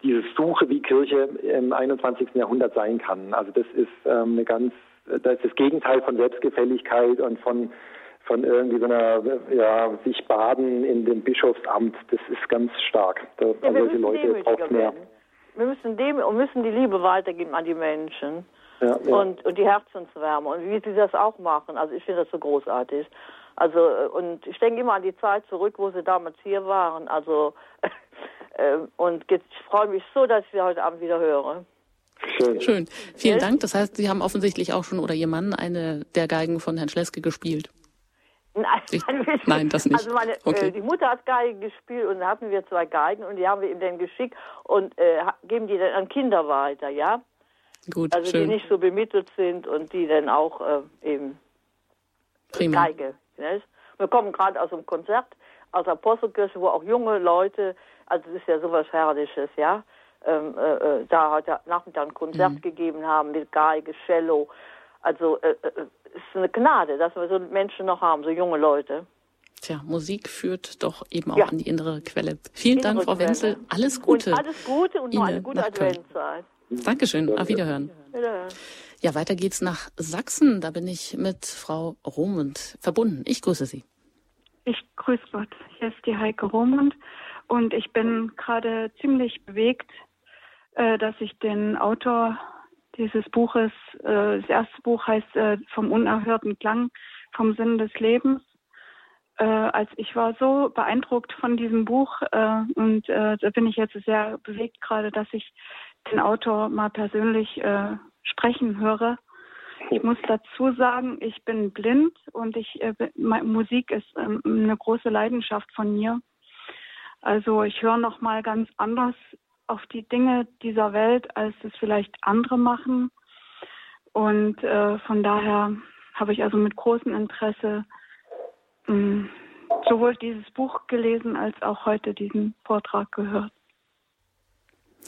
diese Suche, wie Kirche im 21. Jahrhundert sein kann. Also das ist ähm, eine ganz, das ist das Gegenteil von Selbstgefälligkeit und von von irgendwie so einer, ja, sich baden in dem Bischofsamt, das ist ganz stark. Da, ja, wir müssen Leute braucht mehr. Wir müssen dem und müssen die Liebe weitergeben an die Menschen. Ja, ja. Und, und die Herzenswärme und wie sie das auch machen. Also ich finde das so großartig. Also und ich denke immer an die Zeit zurück, wo sie damals hier waren. Also und jetzt freue mich so, dass ich Sie heute Abend wieder höre. Schön. Schön. Vielen ja? Dank. Das heißt, Sie haben offensichtlich auch schon oder Ihr Mann eine der Geigen von Herrn Schleske gespielt. Nein, ich, nein, das nicht. Also meine, okay. äh, die Mutter hat Geige gespielt und dann hatten wir zwei Geigen und die haben wir ihm dann geschickt und äh, geben die dann an Kinder weiter, ja? Gut, Also schön. die nicht so bemittelt sind und die dann auch äh, eben Prima. Geige. Nicht? Wir kommen gerade aus einem Konzert aus Apostelkirche, wo auch junge Leute also das ist ja sowas Herrliches, ja. Ähm, äh, äh da heute Nachmittag ein Konzert mhm. gegeben haben mit Geige, Cello. Also äh, äh, es ist eine Gnade, dass wir so Menschen noch haben, so junge Leute. Tja, Musik führt doch eben auch ja. an die innere Quelle. Vielen innere Dank, Frau Quelle. Wenzel. Alles Gute. Und alles Gute und noch eine gute Adventszeit. Dankeschön. Auf Wiederhören. Wiederhören. Ja, weiter geht's nach Sachsen. Da bin ich mit Frau Romund verbunden. Ich grüße Sie. Ich grüße Gott. Hier ist die Heike Romund und ich bin gerade ziemlich bewegt, äh, dass ich den Autor dieses Buches, äh, das erste Buch heißt äh, Vom unerhörten Klang, vom Sinn des Lebens. Äh, als ich war so beeindruckt von diesem Buch äh, und äh, da bin ich jetzt sehr bewegt gerade, dass ich den Autor mal persönlich sprechen höre. Ich muss dazu sagen, ich bin blind und ich Musik ist ähm, eine große Leidenschaft von mir. Also ich höre noch mal ganz anders auf die Dinge dieser Welt, als es vielleicht andere machen. Und äh, von daher habe ich also mit großem Interesse mh, hm, sowohl dieses Buch gelesen als auch heute diesen Vortrag gehört.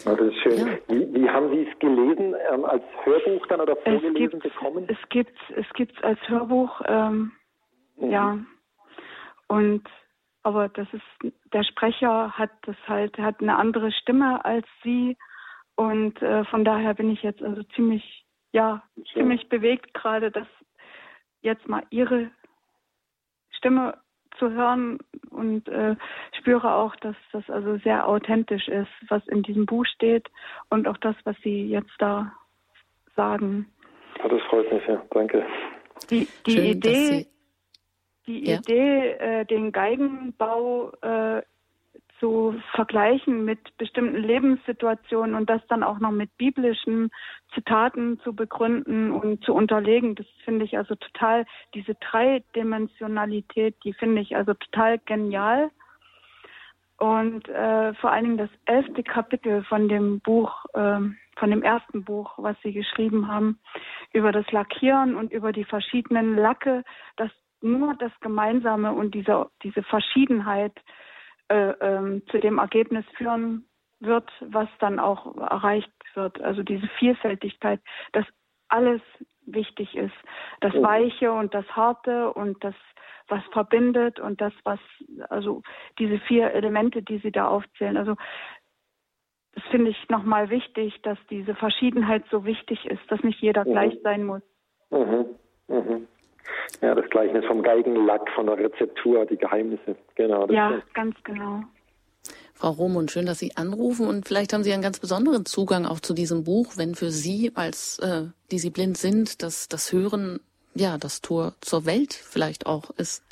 Oh, das ist schön. Ja. Wie, wie, haben Sie es gelesen? Ähm, als Hörbuch dann oder vorgelesen es bekommen? Es gibt es gibt's als Hörbuch, ähm, mhm. ja. Und aber das ist der Sprecher hat das halt hat eine andere Stimme als Sie und äh, von daher bin ich jetzt also ziemlich ja schön. ziemlich bewegt gerade, dass jetzt mal Ihre Stimme zu hören und äh, spüre auch, dass das also sehr authentisch ist, was in diesem Buch steht und auch das, was Sie jetzt da sagen. Ja, das freut mich, ja. Danke. Die, die Schön, Idee, die ja. Idee, äh, den Geigenbau äh, zu vergleichen mit bestimmten Lebenssituationen und das dann auch noch mit biblischen Zitaten zu begründen und zu unterlegen. Das finde ich also total, diese Dreidimensionalität, die finde ich also total genial. Und äh, vor allen Dingen das elfte Kapitel von dem Buch, äh, von dem ersten Buch, was Sie geschrieben haben, über das Lackieren und über die verschiedenen Lacke, dass nur das Gemeinsame und diese, diese Verschiedenheit äh, ähm, zu dem Ergebnis führen wird, was dann auch erreicht wird. Also diese Vielfältigkeit, dass alles wichtig ist. Das Weiche und das Harte und das, was verbindet und das, was, also diese vier Elemente, die Sie da aufzählen. Also das finde ich nochmal wichtig, dass diese Verschiedenheit so wichtig ist, dass nicht jeder mhm. gleich sein muss. Mhm. Mhm. Ja, das Gleichnis vom Geigenlack, von der Rezeptur, die Geheimnisse. Genau. ja, ganz genau. Frau Romund, schön, dass Sie anrufen und vielleicht haben Sie einen ganz besonderen Zugang auch zu diesem Buch, wenn für Sie, als äh, die Sie blind sind, dass das Hören ja das Tor zur Welt vielleicht auch ist.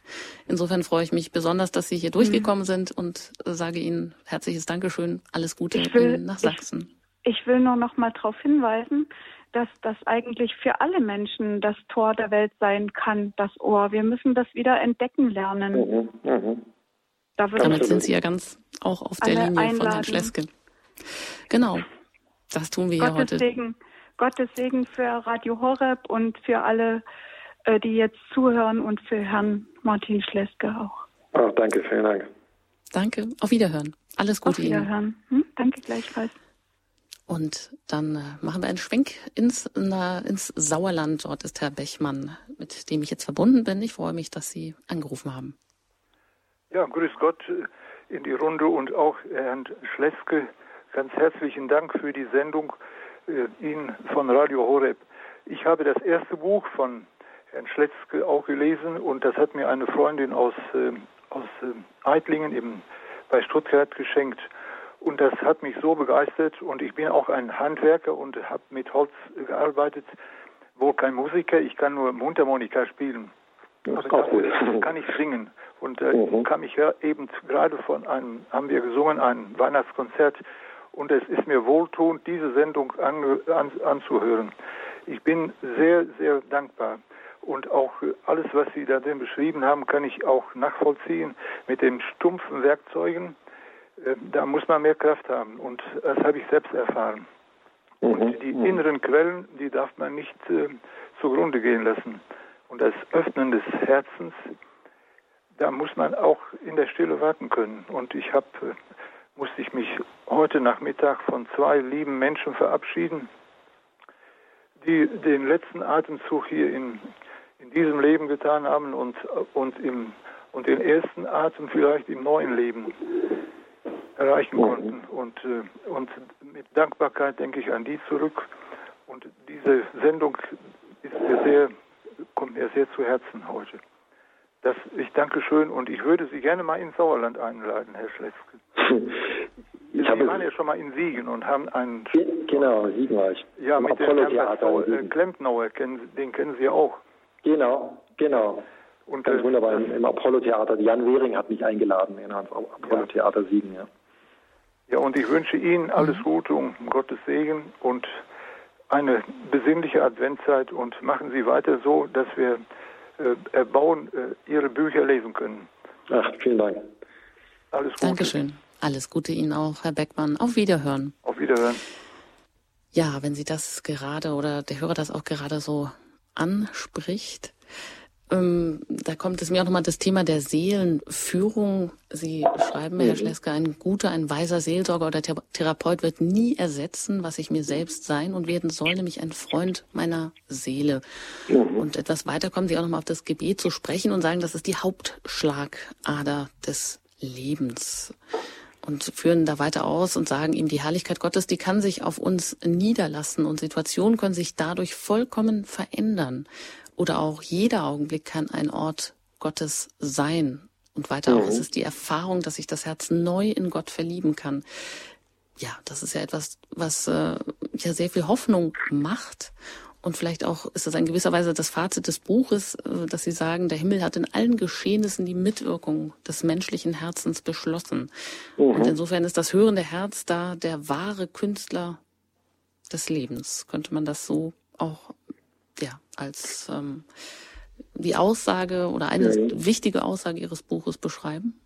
Insofern freue ich mich besonders, dass Sie hier durchgekommen mhm. sind und äh, sage Ihnen herzliches Dankeschön, alles Gute will, nach Sachsen. Ich, ich will nur noch mal darauf hinweisen, dass das eigentlich für alle Menschen das Tor der Welt sein kann, das Ohr. Wir müssen das wieder entdecken lernen. Mhm, mh. da Damit sind Sie ja ganz auch auf der Linie einladen. von Herrn Schleske. Genau, das tun wir Gottes ja heute. Segen, Gottes Segen für Radio Horeb und für alle, äh, die jetzt zuhören und für Herrn Martin Schleske auch. Oh, danke, vielen Dank. Danke, auf Wiederhören. Alles Gute Ihnen. Auf Wiederhören. Hm? Danke gleichfalls. Und dann äh, machen wir einen Schwenk ins, ins Sauerland. Dort ist Herr Bechmann, mit dem ich jetzt verbunden bin. Ich freue mich, dass Sie angerufen haben. Ja, grüß Gott in die Runde und auch Herrn Schleske. Ganz herzlichen Dank für die Sendung äh, Ihnen von Radio Horeb. Ich habe das erste Buch von Herrn Schleske auch gelesen und das hat mir eine Freundin aus, äh, aus äh, Eitlingen eben bei Stuttgart geschenkt. Und das hat mich so begeistert und ich bin auch ein Handwerker und habe mit Holz gearbeitet. Wohl kein Musiker, ich kann nur Mundharmonika spielen. Das Aber das kann ich singen. Und äh, mhm. kam ich ja eben gerade von einem, haben wir gesungen, ein Weihnachtskonzert. Und es ist mir wohltuend, diese Sendung an, an, anzuhören. Ich bin sehr, sehr dankbar. Und auch alles, was Sie da drin beschrieben haben, kann ich auch nachvollziehen mit den stumpfen Werkzeugen da muss man mehr Kraft haben und das habe ich selbst erfahren. Mhm. Und die mhm. inneren Quellen, die darf man nicht äh, zugrunde gehen lassen. Und das Öffnen des Herzens, da muss man auch in der Stille warten können. Und ich habe, äh, musste ich mich heute Nachmittag von zwei lieben Menschen verabschieden, die den letzten Atemzug hier in, in diesem Leben getan haben und, und im und den ersten Atem vielleicht im neuen Leben erreichen mhm. konnten. Und, äh, und mit Dankbarkeit denke ich an die zurück. Und diese Sendung ist mir sehr, kommt mir sehr zu Herzen heute. Das, ich danke schön und ich würde Sie gerne mal ins Sauerland einladen, Herr Schletzke. Ich Sie waren ja schon mal in Siegen und haben einen... Genau, Siegen war ich. Ja, Im mit Apollo dem äh, Klempnauer, den kennen Sie ja auch. Genau, genau. Und, Ganz äh, wunderbar, im, im Apollo-Theater. Jan Wehring hat mich eingeladen in ans Apollo-Theater Siegen, ja. Ja, und ich wünsche Ihnen alles mhm. Gute und Gottes Segen und eine besinnliche Adventzeit und machen Sie weiter so, dass wir äh, erbauen, äh, Ihre Bücher lesen können. Ach, vielen Dank. Alles Gute. Dankeschön. Alles Gute Ihnen auch, Herr Beckmann. Auf Wiederhören. Auf Wiederhören. Ja, wenn Sie das gerade oder der Hörer das auch gerade so anspricht, ähm, da kommt es mir auch nochmal das Thema der Seelenführung. Sie schreiben, Herr. Schleske, ein guter, ein weiser Seelsorger oder Therapeut wird nie ersetzen, was ich mir selbst sein und werden soll, nämlich ein Freund meiner Seele. Mhm. Und etwas weiter kommen Sie auch nochmal auf das Gebet zu sprechen und sagen, das ist die Hauptschlagader des Lebens und führen da weiter aus und sagen ihm, die Herrlichkeit Gottes, die kann sich auf uns niederlassen und Situationen können sich dadurch vollkommen verändern oder auch jeder Augenblick kann ein Ort Gottes sein. Und weiter mhm. auch ist es die Erfahrung, dass sich das Herz neu in Gott verlieben kann. Ja, das ist ja etwas, was äh, ja sehr viel Hoffnung macht. Und vielleicht auch ist das in gewisser Weise das Fazit des Buches, äh, dass Sie sagen, der Himmel hat in allen Geschehnissen die Mitwirkung des menschlichen Herzens beschlossen. Mhm. Und insofern ist das hörende Herz da der wahre Künstler des Lebens. Könnte man das so auch ja, als ähm, die Aussage oder eine mhm. wichtige Aussage Ihres Buches beschreiben?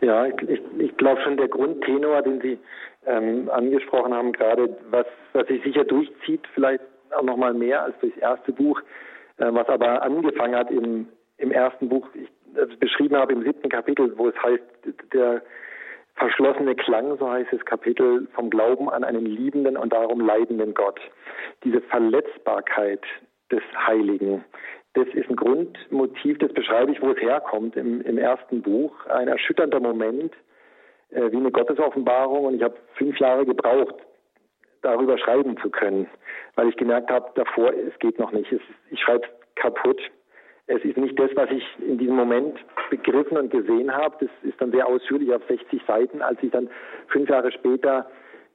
Ja, ich, ich glaube schon der Grundtenor, den Sie ähm, angesprochen haben, gerade was, was sich sicher durchzieht, vielleicht auch noch mal mehr als durchs erste Buch, äh, was aber angefangen hat im, im ersten Buch, ich äh, beschrieben habe im siebten Kapitel, wo es heißt, der verschlossene Klang, so heißt das Kapitel, vom Glauben an einen liebenden und darum leidenden Gott. Diese Verletzbarkeit, des Heiligen. Das ist ein Grundmotiv, das beschreibe ich, wo es herkommt im, im ersten Buch. Ein erschütternder Moment, äh, wie eine Gottesoffenbarung. Und ich habe fünf Jahre gebraucht, darüber schreiben zu können, weil ich gemerkt habe, davor, es geht noch nicht. Es, ich schreibe kaputt. Es ist nicht das, was ich in diesem Moment begriffen und gesehen habe. Das ist dann sehr ausführlich auf 60 Seiten, als ich dann fünf Jahre später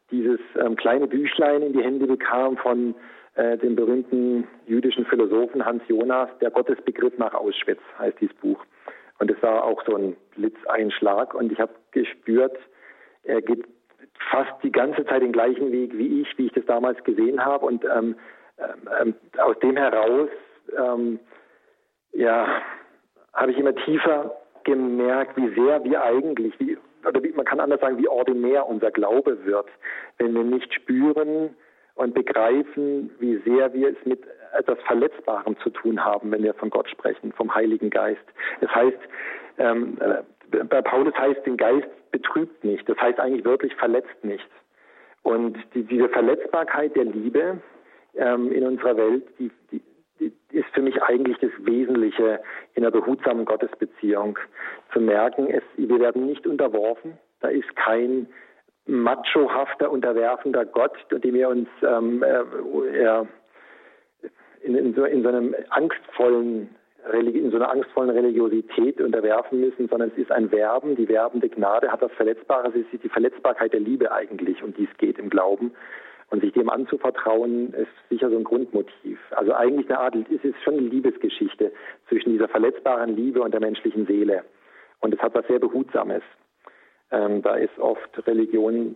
dieses ähm, kleine Büchlein in die Hände bekam von äh, dem berühmten jüdischen Philosophen Hans Jonas, Der Gottesbegriff nach Auschwitz heißt dieses Buch. Und es war auch so ein Blitzeinschlag und ich habe gespürt, er geht fast die ganze Zeit den gleichen Weg wie ich, wie ich das damals gesehen habe. Und ähm, ähm, aus dem heraus, ähm, ja, habe ich immer tiefer gemerkt, wie sehr wir eigentlich, wie, oder wie, man kann anders sagen, wie ordinär unser Glaube wird, wenn wir nicht spüren, und begreifen, wie sehr wir es mit etwas Verletzbarem zu tun haben, wenn wir von Gott sprechen, vom Heiligen Geist. Es heißt, ähm, äh, bei Paulus heißt, den Geist betrübt nicht. Das heißt eigentlich wirklich verletzt nicht. Und die, diese Verletzbarkeit der Liebe ähm, in unserer Welt, die, die, die ist für mich eigentlich das Wesentliche in einer behutsamen Gottesbeziehung. Zu merken, es, wir werden nicht unterworfen. Da ist kein machohafter, unterwerfender Gott, dem wir uns ähm, äh, in, in, so, in so einem angstvollen in so einer angstvollen Religiosität unterwerfen müssen, sondern es ist ein Werben, die werbende Gnade hat das Verletzbare, es ist die Verletzbarkeit der Liebe eigentlich, um die es geht im Glauben. Und sich dem anzuvertrauen, ist sicher so ein Grundmotiv. Also eigentlich eine Art, es ist schon eine Liebesgeschichte zwischen dieser verletzbaren Liebe und der menschlichen Seele. Und es hat was sehr Behutsames. Ähm, da ist oft Religion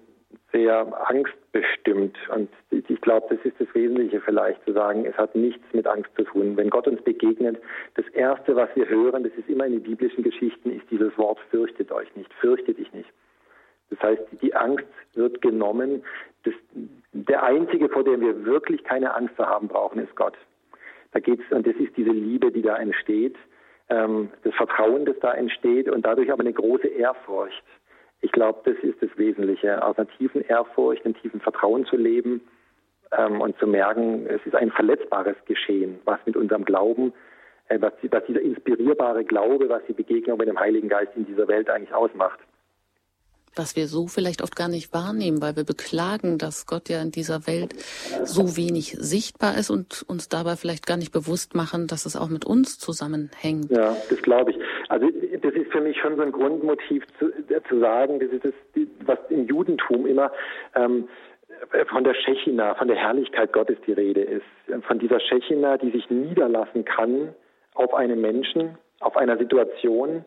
sehr angstbestimmt. Und ich glaube, das ist das Wesentliche vielleicht, zu sagen, es hat nichts mit Angst zu tun. Wenn Gott uns begegnet, das Erste, was wir hören, das ist immer in den biblischen Geschichten, ist dieses Wort, fürchtet euch nicht, fürchte dich nicht. Das heißt, die Angst wird genommen. Das, der Einzige, vor dem wir wirklich keine Angst zu haben brauchen, ist Gott. Da geht's, und das ist diese Liebe, die da entsteht, ähm, das Vertrauen, das da entsteht und dadurch aber eine große Ehrfurcht. Ich glaube, das ist das Wesentliche, aus einer tiefen Ehrfurcht, einem tiefen Vertrauen zu leben ähm, und zu merken, es ist ein verletzbares Geschehen, was mit unserem Glauben äh, was, was dieser inspirierbare Glaube, was die Begegnung mit dem Heiligen Geist in dieser Welt eigentlich ausmacht was wir so vielleicht oft gar nicht wahrnehmen, weil wir beklagen, dass Gott ja in dieser Welt so wenig sichtbar ist und uns dabei vielleicht gar nicht bewusst machen, dass es auch mit uns zusammenhängt. Ja, das glaube ich. Also das ist für mich schon so ein Grundmotiv zu, äh, zu sagen, das ist das, was im Judentum immer ähm, von der Schechina, von der Herrlichkeit Gottes die Rede ist. Von dieser Schechina, die sich niederlassen kann auf einen Menschen, auf einer Situation,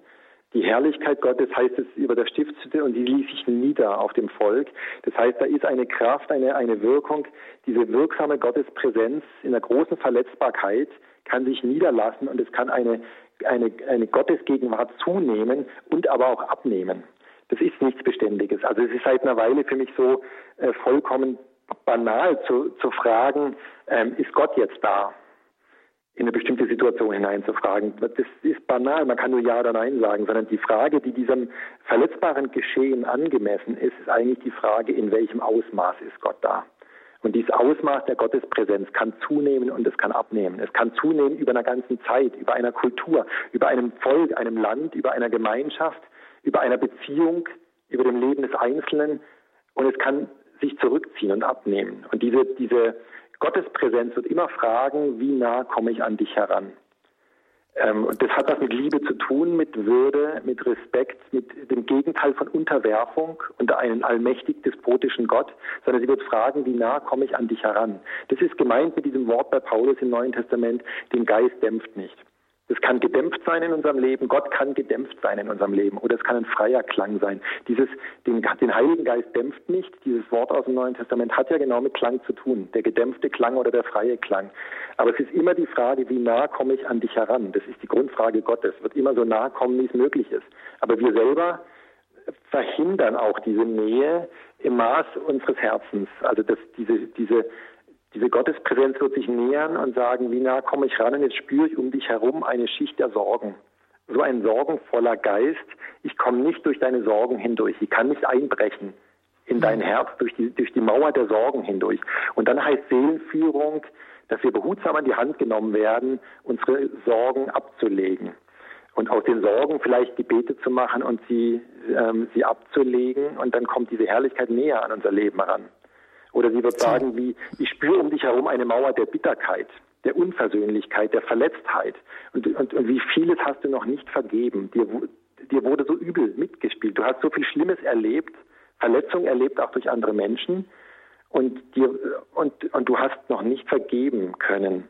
die Herrlichkeit Gottes heißt es über der Stiftshütte und die ließ sich nieder auf dem Volk. Das heißt, da ist eine Kraft, eine, eine Wirkung, diese wirksame Gottespräsenz in der großen Verletzbarkeit kann sich niederlassen und es kann eine, eine, eine Gottesgegenwart zunehmen und aber auch abnehmen. Das ist nichts Beständiges. Also es ist seit einer Weile für mich so äh, vollkommen banal zu, zu fragen, ähm, ist Gott jetzt da? In eine bestimmte Situation hineinzufragen. Das ist banal, man kann nur Ja oder Nein sagen, sondern die Frage, die diesem verletzbaren Geschehen angemessen ist, ist eigentlich die Frage, in welchem Ausmaß ist Gott da. Und dieses Ausmaß der Gottespräsenz kann zunehmen und es kann abnehmen. Es kann zunehmen über einer ganzen Zeit, über einer Kultur, über einem Volk, einem Land, über einer Gemeinschaft, über einer Beziehung, über dem Leben des Einzelnen und es kann sich zurückziehen und abnehmen. Und diese, diese Gottespräsenz wird immer fragen, wie nah komme ich an dich heran? Ähm, und das hat was mit Liebe zu tun, mit Würde, mit Respekt, mit dem Gegenteil von Unterwerfung unter einen allmächtig despotischen Gott, sondern sie wird fragen, wie nah komme ich an dich heran? Das ist gemeint mit diesem Wort bei Paulus im Neuen Testament, den Geist dämpft nicht. Es kann gedämpft sein in unserem Leben. Gott kann gedämpft sein in unserem Leben. Oder es kann ein freier Klang sein. Dieses, den, den Heiligen Geist dämpft nicht. Dieses Wort aus dem Neuen Testament hat ja genau mit Klang zu tun. Der gedämpfte Klang oder der freie Klang. Aber es ist immer die Frage, wie nah komme ich an dich heran? Das ist die Grundfrage Gottes. Wird immer so nah kommen, wie es möglich ist. Aber wir selber verhindern auch diese Nähe im Maß unseres Herzens. Also dass diese, diese diese Gottespräsenz wird sich nähern und sagen, wie nah komme ich ran und jetzt spüre ich um dich herum eine Schicht der Sorgen. So ein sorgenvoller Geist. Ich komme nicht durch deine Sorgen hindurch. Ich kann nicht einbrechen in dein Herz durch die, durch die Mauer der Sorgen hindurch. Und dann heißt Seelenführung, dass wir behutsam an die Hand genommen werden, unsere Sorgen abzulegen. Und aus den Sorgen vielleicht Gebete zu machen und sie, ähm, sie abzulegen. Und dann kommt diese Herrlichkeit näher an unser Leben heran. Oder sie wird sagen, wie, ich spüre um dich herum eine Mauer der Bitterkeit, der Unversöhnlichkeit, der Verletztheit. Und, und, und wie vieles hast du noch nicht vergeben. Dir, dir wurde so übel mitgespielt. Du hast so viel Schlimmes erlebt, Verletzung erlebt auch durch andere Menschen. Und, dir, und, und du hast noch nicht vergeben können.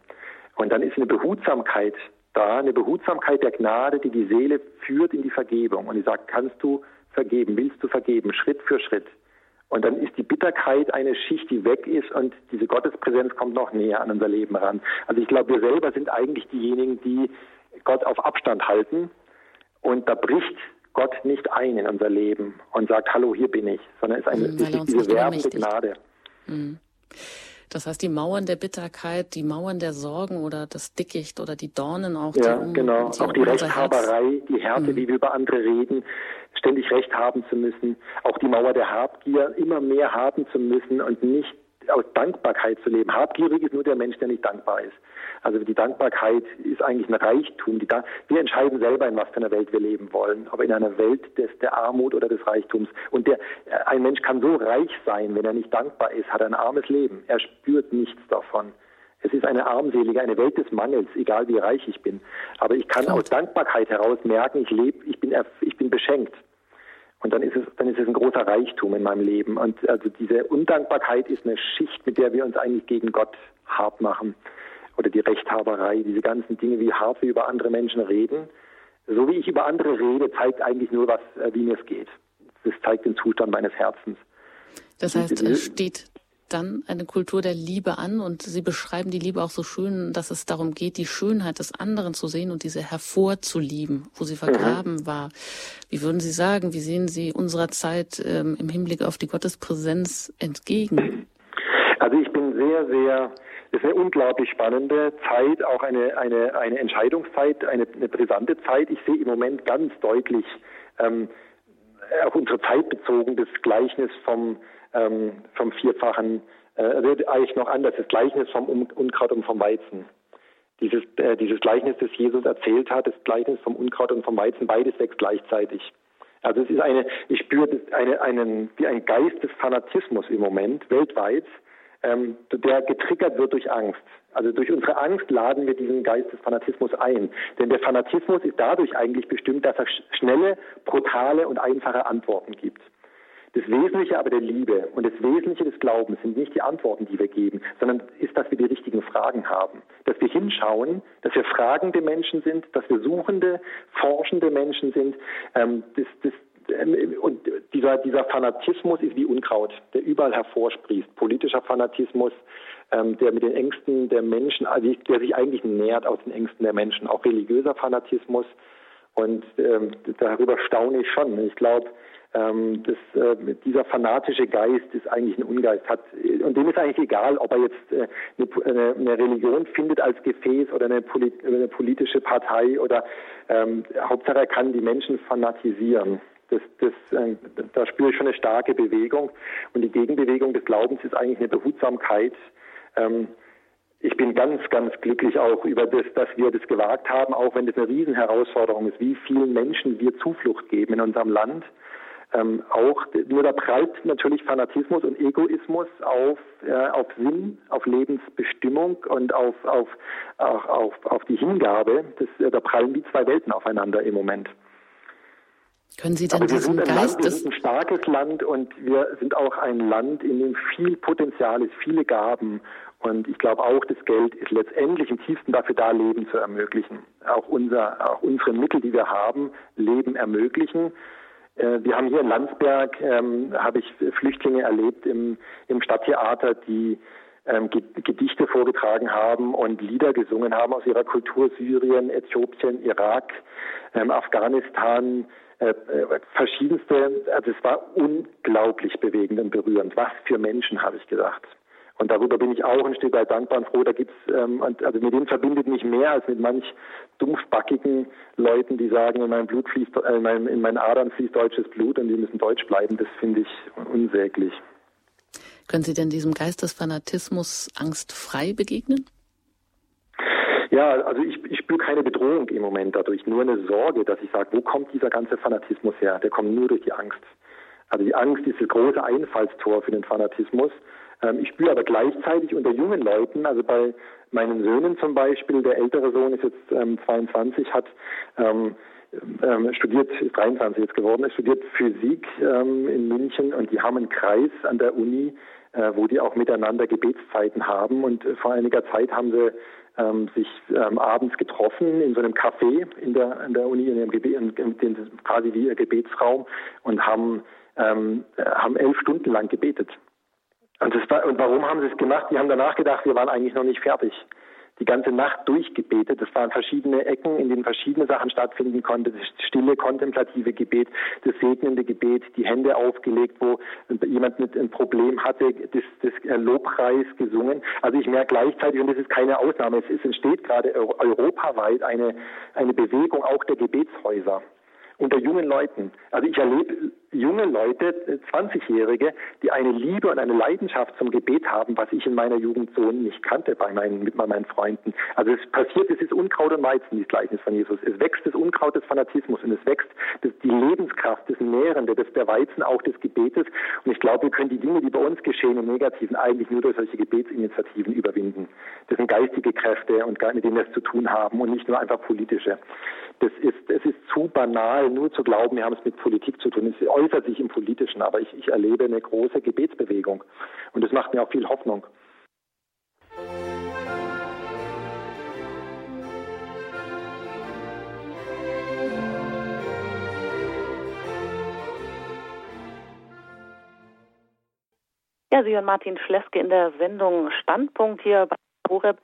Und dann ist eine Behutsamkeit da, eine Behutsamkeit der Gnade, die die Seele führt in die Vergebung. Und die sagt, kannst du vergeben, willst du vergeben, Schritt für Schritt. Und dann ist die Bitterkeit eine Schicht, die weg ist und diese Gottespräsenz kommt noch näher an unser Leben ran. Also ich glaube, wir selber sind eigentlich diejenigen, die Gott auf Abstand halten und da bricht Gott nicht ein in unser Leben und sagt, hallo, hier bin ich, sondern es ist eine mhm, diese werbende Gnade. Mhm. Das heißt, die Mauern der Bitterkeit, die Mauern der Sorgen oder das Dickicht oder die Dornen auch. Ja, die um, genau. Die auch die Rechthaberei, die Härte, mhm. wie wir über andere reden, ständig Recht haben zu müssen, auch die Mauer der Habgier immer mehr haben zu müssen und nicht aus Dankbarkeit zu leben. Habgierig ist nur der Mensch, der nicht dankbar ist. Also die Dankbarkeit ist eigentlich ein Reichtum. wir entscheiden selber, in was für einer Welt wir leben wollen. Aber in einer Welt des, der Armut oder des Reichtums. Und der, ein Mensch kann so reich sein, wenn er nicht dankbar ist, hat ein armes Leben. Er spürt nichts davon. Es ist eine armselige, eine Welt des Mangels, egal wie reich ich bin. Aber ich kann aus Dankbarkeit heraus merken, ich lebe, ich bin, ich bin beschenkt. Und dann ist es, dann ist es ein großer Reichtum in meinem Leben. Und also diese Undankbarkeit ist eine Schicht, mit der wir uns eigentlich gegen Gott hart machen. Oder die Rechthaberei, diese ganzen Dinge, wie hart wir über andere Menschen reden. So wie ich über andere rede, zeigt eigentlich nur, was, äh, wie mir es geht. Das zeigt den Zustand meines Herzens. Das heißt, es steht dann eine Kultur der Liebe an und Sie beschreiben die Liebe auch so schön, dass es darum geht, die Schönheit des anderen zu sehen und diese hervorzulieben, wo sie vergraben mhm. war. Wie würden Sie sagen, wie sehen Sie unserer Zeit ähm, im Hinblick auf die Gottespräsenz entgegen? Also ich bin sehr, sehr es ist eine unglaublich spannende Zeit, auch eine, eine, eine Entscheidungszeit, eine, eine brisante Zeit. Ich sehe im Moment ganz deutlich ähm, auf unsere Zeit bezogen das Gleichnis vom ähm, vom vierfachen, äh, eigentlich noch anders, das Gleichnis vom Unkraut und vom Weizen. Dieses, äh, dieses Gleichnis, das Jesus erzählt hat, das Gleichnis vom Unkraut und vom Weizen, beides wächst gleichzeitig. Also es ist eine, ich spüre eine, einen, wie ein Geist des Fanatismus im Moment weltweit, ähm, der getriggert wird durch Angst. Also durch unsere Angst laden wir diesen Geist des Fanatismus ein. Denn der Fanatismus ist dadurch eigentlich bestimmt, dass er schnelle, brutale und einfache Antworten gibt. Das Wesentliche aber der Liebe und das Wesentliche des Glaubens sind nicht die Antworten, die wir geben, sondern ist, dass wir die richtigen Fragen haben. Dass wir hinschauen, dass wir fragende Menschen sind, dass wir suchende, forschende Menschen sind. Ähm, das, das, ähm, und dieser, dieser Fanatismus ist wie Unkraut, der überall hervorsprießt. Politischer Fanatismus, ähm, der mit den Ängsten der Menschen, also der sich eigentlich nährt aus den Ängsten der Menschen. Auch religiöser Fanatismus. Und ähm, darüber staune ich schon. Ich glaube, ähm, das, äh, dieser fanatische Geist ist eigentlich ein Ungeist. Hat, und dem ist eigentlich egal, ob er jetzt äh, eine, eine, Religion findet als Gefäß oder eine, Polit, eine politische Partei oder ähm, Hauptsache er kann die Menschen fanatisieren. Das, das, äh, da spüre ich schon eine starke Bewegung. Und die Gegenbewegung des Glaubens ist eigentlich eine Behutsamkeit. Ähm, ich bin ganz, ganz glücklich auch über das, dass wir das gewagt haben, auch wenn das eine Riesenherausforderung ist, wie vielen Menschen wir Zuflucht geben in unserem Land ähm, auch, nur da prallt natürlich Fanatismus und Egoismus auf, äh, auf Sinn, auf Lebensbestimmung und auf, auf, auf, auf, auf die Hingabe. Das, äh, da prallen die zwei Welten aufeinander im Moment. Können Sie denn diesen Geist Land, wir sind ein starkes Land und wir sind auch ein Land, in dem viel Potenzial ist, viele Gaben. Und ich glaube auch, das Geld ist letztendlich im tiefsten dafür da, Leben zu ermöglichen. Auch, unser, auch unsere Mittel, die wir haben, Leben ermöglichen. Äh, wir haben hier in Landsberg, ähm, habe ich Flüchtlinge erlebt im, im Stadttheater, die ähm, Gedichte vorgetragen haben und Lieder gesungen haben aus ihrer Kultur Syrien, Äthiopien, Irak, ähm, Afghanistan, äh, äh, verschiedenste. Also es war unglaublich bewegend und berührend. Was für Menschen, habe ich gedacht. Und darüber bin ich auch ein Stück weit dankbar und froh. Da gibt's, ähm, also mit denen verbindet mich mehr als mit manch dumpfbackigen Leuten, die sagen, in meinem Blut fließt, äh, in, meinem, in meinen Adern fließt deutsches Blut und die müssen deutsch bleiben. Das finde ich unsäglich. Können Sie denn diesem Geist des Fanatismus angstfrei begegnen? Ja, also ich, ich spüre keine Bedrohung im Moment dadurch, nur eine Sorge, dass ich sage, wo kommt dieser ganze Fanatismus her? Der kommt nur durch die Angst. Also die Angst ist das große Einfallstor für den Fanatismus. Ähm, ich spüre aber gleichzeitig unter jungen Leuten, also bei meinen Söhnen zum Beispiel, der ältere Sohn ist jetzt ähm, 22, hat ähm, ähm, studiert, ist 23 jetzt geworden, ist studiert Physik ähm, in München und die haben einen Kreis an der Uni, äh, wo die auch miteinander Gebetszeiten haben und äh, vor einiger Zeit haben sie ähm, sich ähm, abends getroffen in so einem Café in der, in der Uni, in dem Gebet, in, in, quasi wie ihr Gebetsraum und haben, ähm, äh, haben elf Stunden lang gebetet. Und, das und warum haben sie es gemacht? Die haben danach gedacht, wir waren eigentlich noch nicht fertig. Die ganze Nacht durchgebetet. Das waren verschiedene Ecken, in denen verschiedene Sachen stattfinden konnten. Das stille, kontemplative Gebet, das segnende Gebet, die Hände aufgelegt, wo jemand mit einem Problem hatte, das, das Lobpreis gesungen. Also ich merke gleichzeitig, und das ist keine Ausnahme, es, es entsteht gerade europaweit eine, eine Bewegung auch der Gebetshäuser unter jungen Leuten. Also ich erlebe junge Leute, 20-Jährige, die eine Liebe und eine Leidenschaft zum Gebet haben, was ich in meiner Jugend so nicht kannte bei meinen, mit meinen Freunden. Also es passiert, es ist Unkraut und Weizen, dieses Gleichnis von Jesus. Es wächst das Unkraut des Fanatismus und es wächst das, die Lebenskraft, das Nährende, das der Weizen auch des Gebetes. Und ich glaube, wir können die Dinge, die bei uns geschehen im Negativen, eigentlich nur durch solche Gebetsinitiativen überwinden. Das sind geistige Kräfte und mit denen wir es zu tun haben und nicht nur einfach politische. Das ist, es ist zu banal, nur zu glauben, wir haben es mit Politik zu tun. Es äußert sich im Politischen, aber ich, ich erlebe eine große Gebetsbewegung. Und das macht mir auch viel Hoffnung. Ja, Sie hören Martin Schleske in der Sendung Standpunkt hier bei Horeb.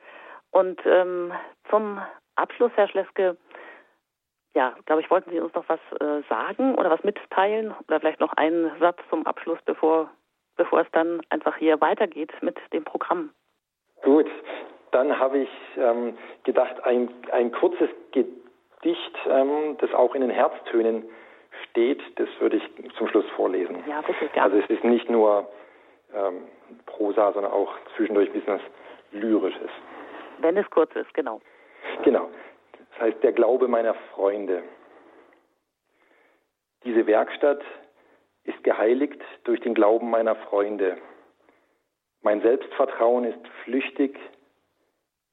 Und ähm, zum Abschluss, Herr Schleske, ja, glaube ich, wollten Sie uns noch was äh, sagen oder was mitteilen oder vielleicht noch einen Satz zum Abschluss, bevor, bevor es dann einfach hier weitergeht mit dem Programm. Gut, dann habe ich ähm, gedacht, ein, ein kurzes Gedicht, ähm, das auch in den Herztönen steht, das würde ich zum Schluss vorlesen. Ja, bitte, gerne. Also es ist nicht nur ähm, Prosa, sondern auch zwischendurch ein bisschen was Lyrisches. Wenn es kurz ist, genau. Genau. Das heißt, der Glaube meiner Freunde. Diese Werkstatt ist geheiligt durch den Glauben meiner Freunde. Mein Selbstvertrauen ist flüchtig,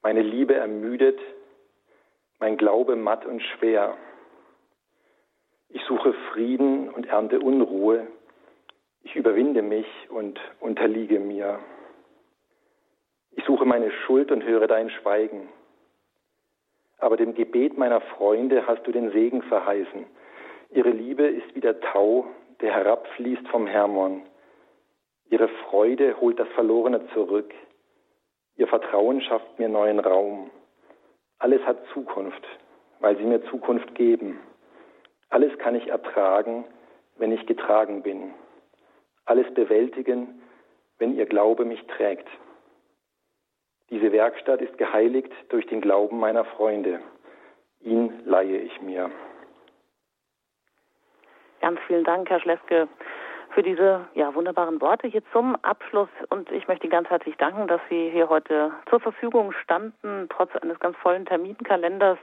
meine Liebe ermüdet, mein Glaube matt und schwer. Ich suche Frieden und ernte Unruhe. Ich überwinde mich und unterliege mir. Ich suche meine Schuld und höre dein Schweigen. Aber dem Gebet meiner Freunde hast du den Segen verheißen. Ihre Liebe ist wie der Tau, der herabfließt vom Hermon. Ihre Freude holt das Verlorene zurück. Ihr Vertrauen schafft mir neuen Raum. Alles hat Zukunft, weil sie mir Zukunft geben. Alles kann ich ertragen, wenn ich getragen bin. Alles bewältigen, wenn ihr Glaube mich trägt. Diese Werkstatt ist geheiligt durch den Glauben meiner Freunde. Ihn leihe ich mir. Ganz vielen Dank, Herr Schleske, für diese ja, wunderbaren Worte hier zum Abschluss. Und ich möchte Ihnen ganz herzlich danken, dass Sie hier heute zur Verfügung standen, trotz eines ganz vollen Terminkalenders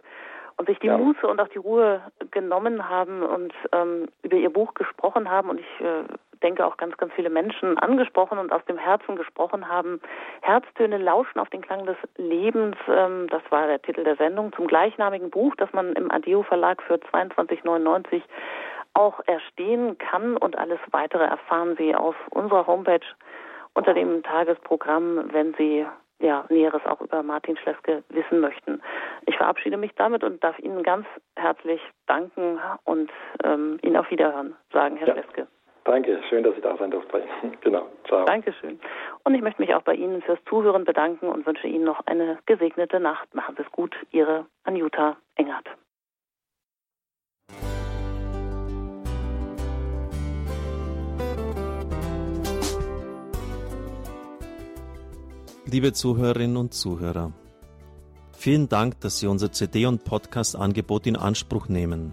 und sich die ja. Muße und auch die Ruhe genommen haben und ähm, über Ihr Buch gesprochen haben. Und ich äh, denke auch ganz, ganz viele Menschen angesprochen und aus dem Herzen gesprochen haben. Herztöne lauschen auf den Klang des Lebens. Ähm, das war der Titel der Sendung zum gleichnamigen Buch, das man im Adeo Verlag für 22,99 auch erstehen kann und alles weitere erfahren Sie auf unserer Homepage unter dem Tagesprogramm, wenn Sie ja, Näheres auch über Martin Schleske wissen möchten. Ich verabschiede mich damit und darf Ihnen ganz herzlich danken und ähm, Ihnen auf Wiederhören sagen, Herr ja. Schleske. Danke, schön, dass ich da sein durfte. genau, ciao. Dankeschön. Und ich möchte mich auch bei Ihnen fürs Zuhören bedanken und wünsche Ihnen noch eine gesegnete Nacht. Machen Sie es gut, Ihre Anjuta Engert. Liebe Zuhörerinnen und Zuhörer, vielen Dank, dass Sie unser CD- und Podcast-Angebot in Anspruch nehmen.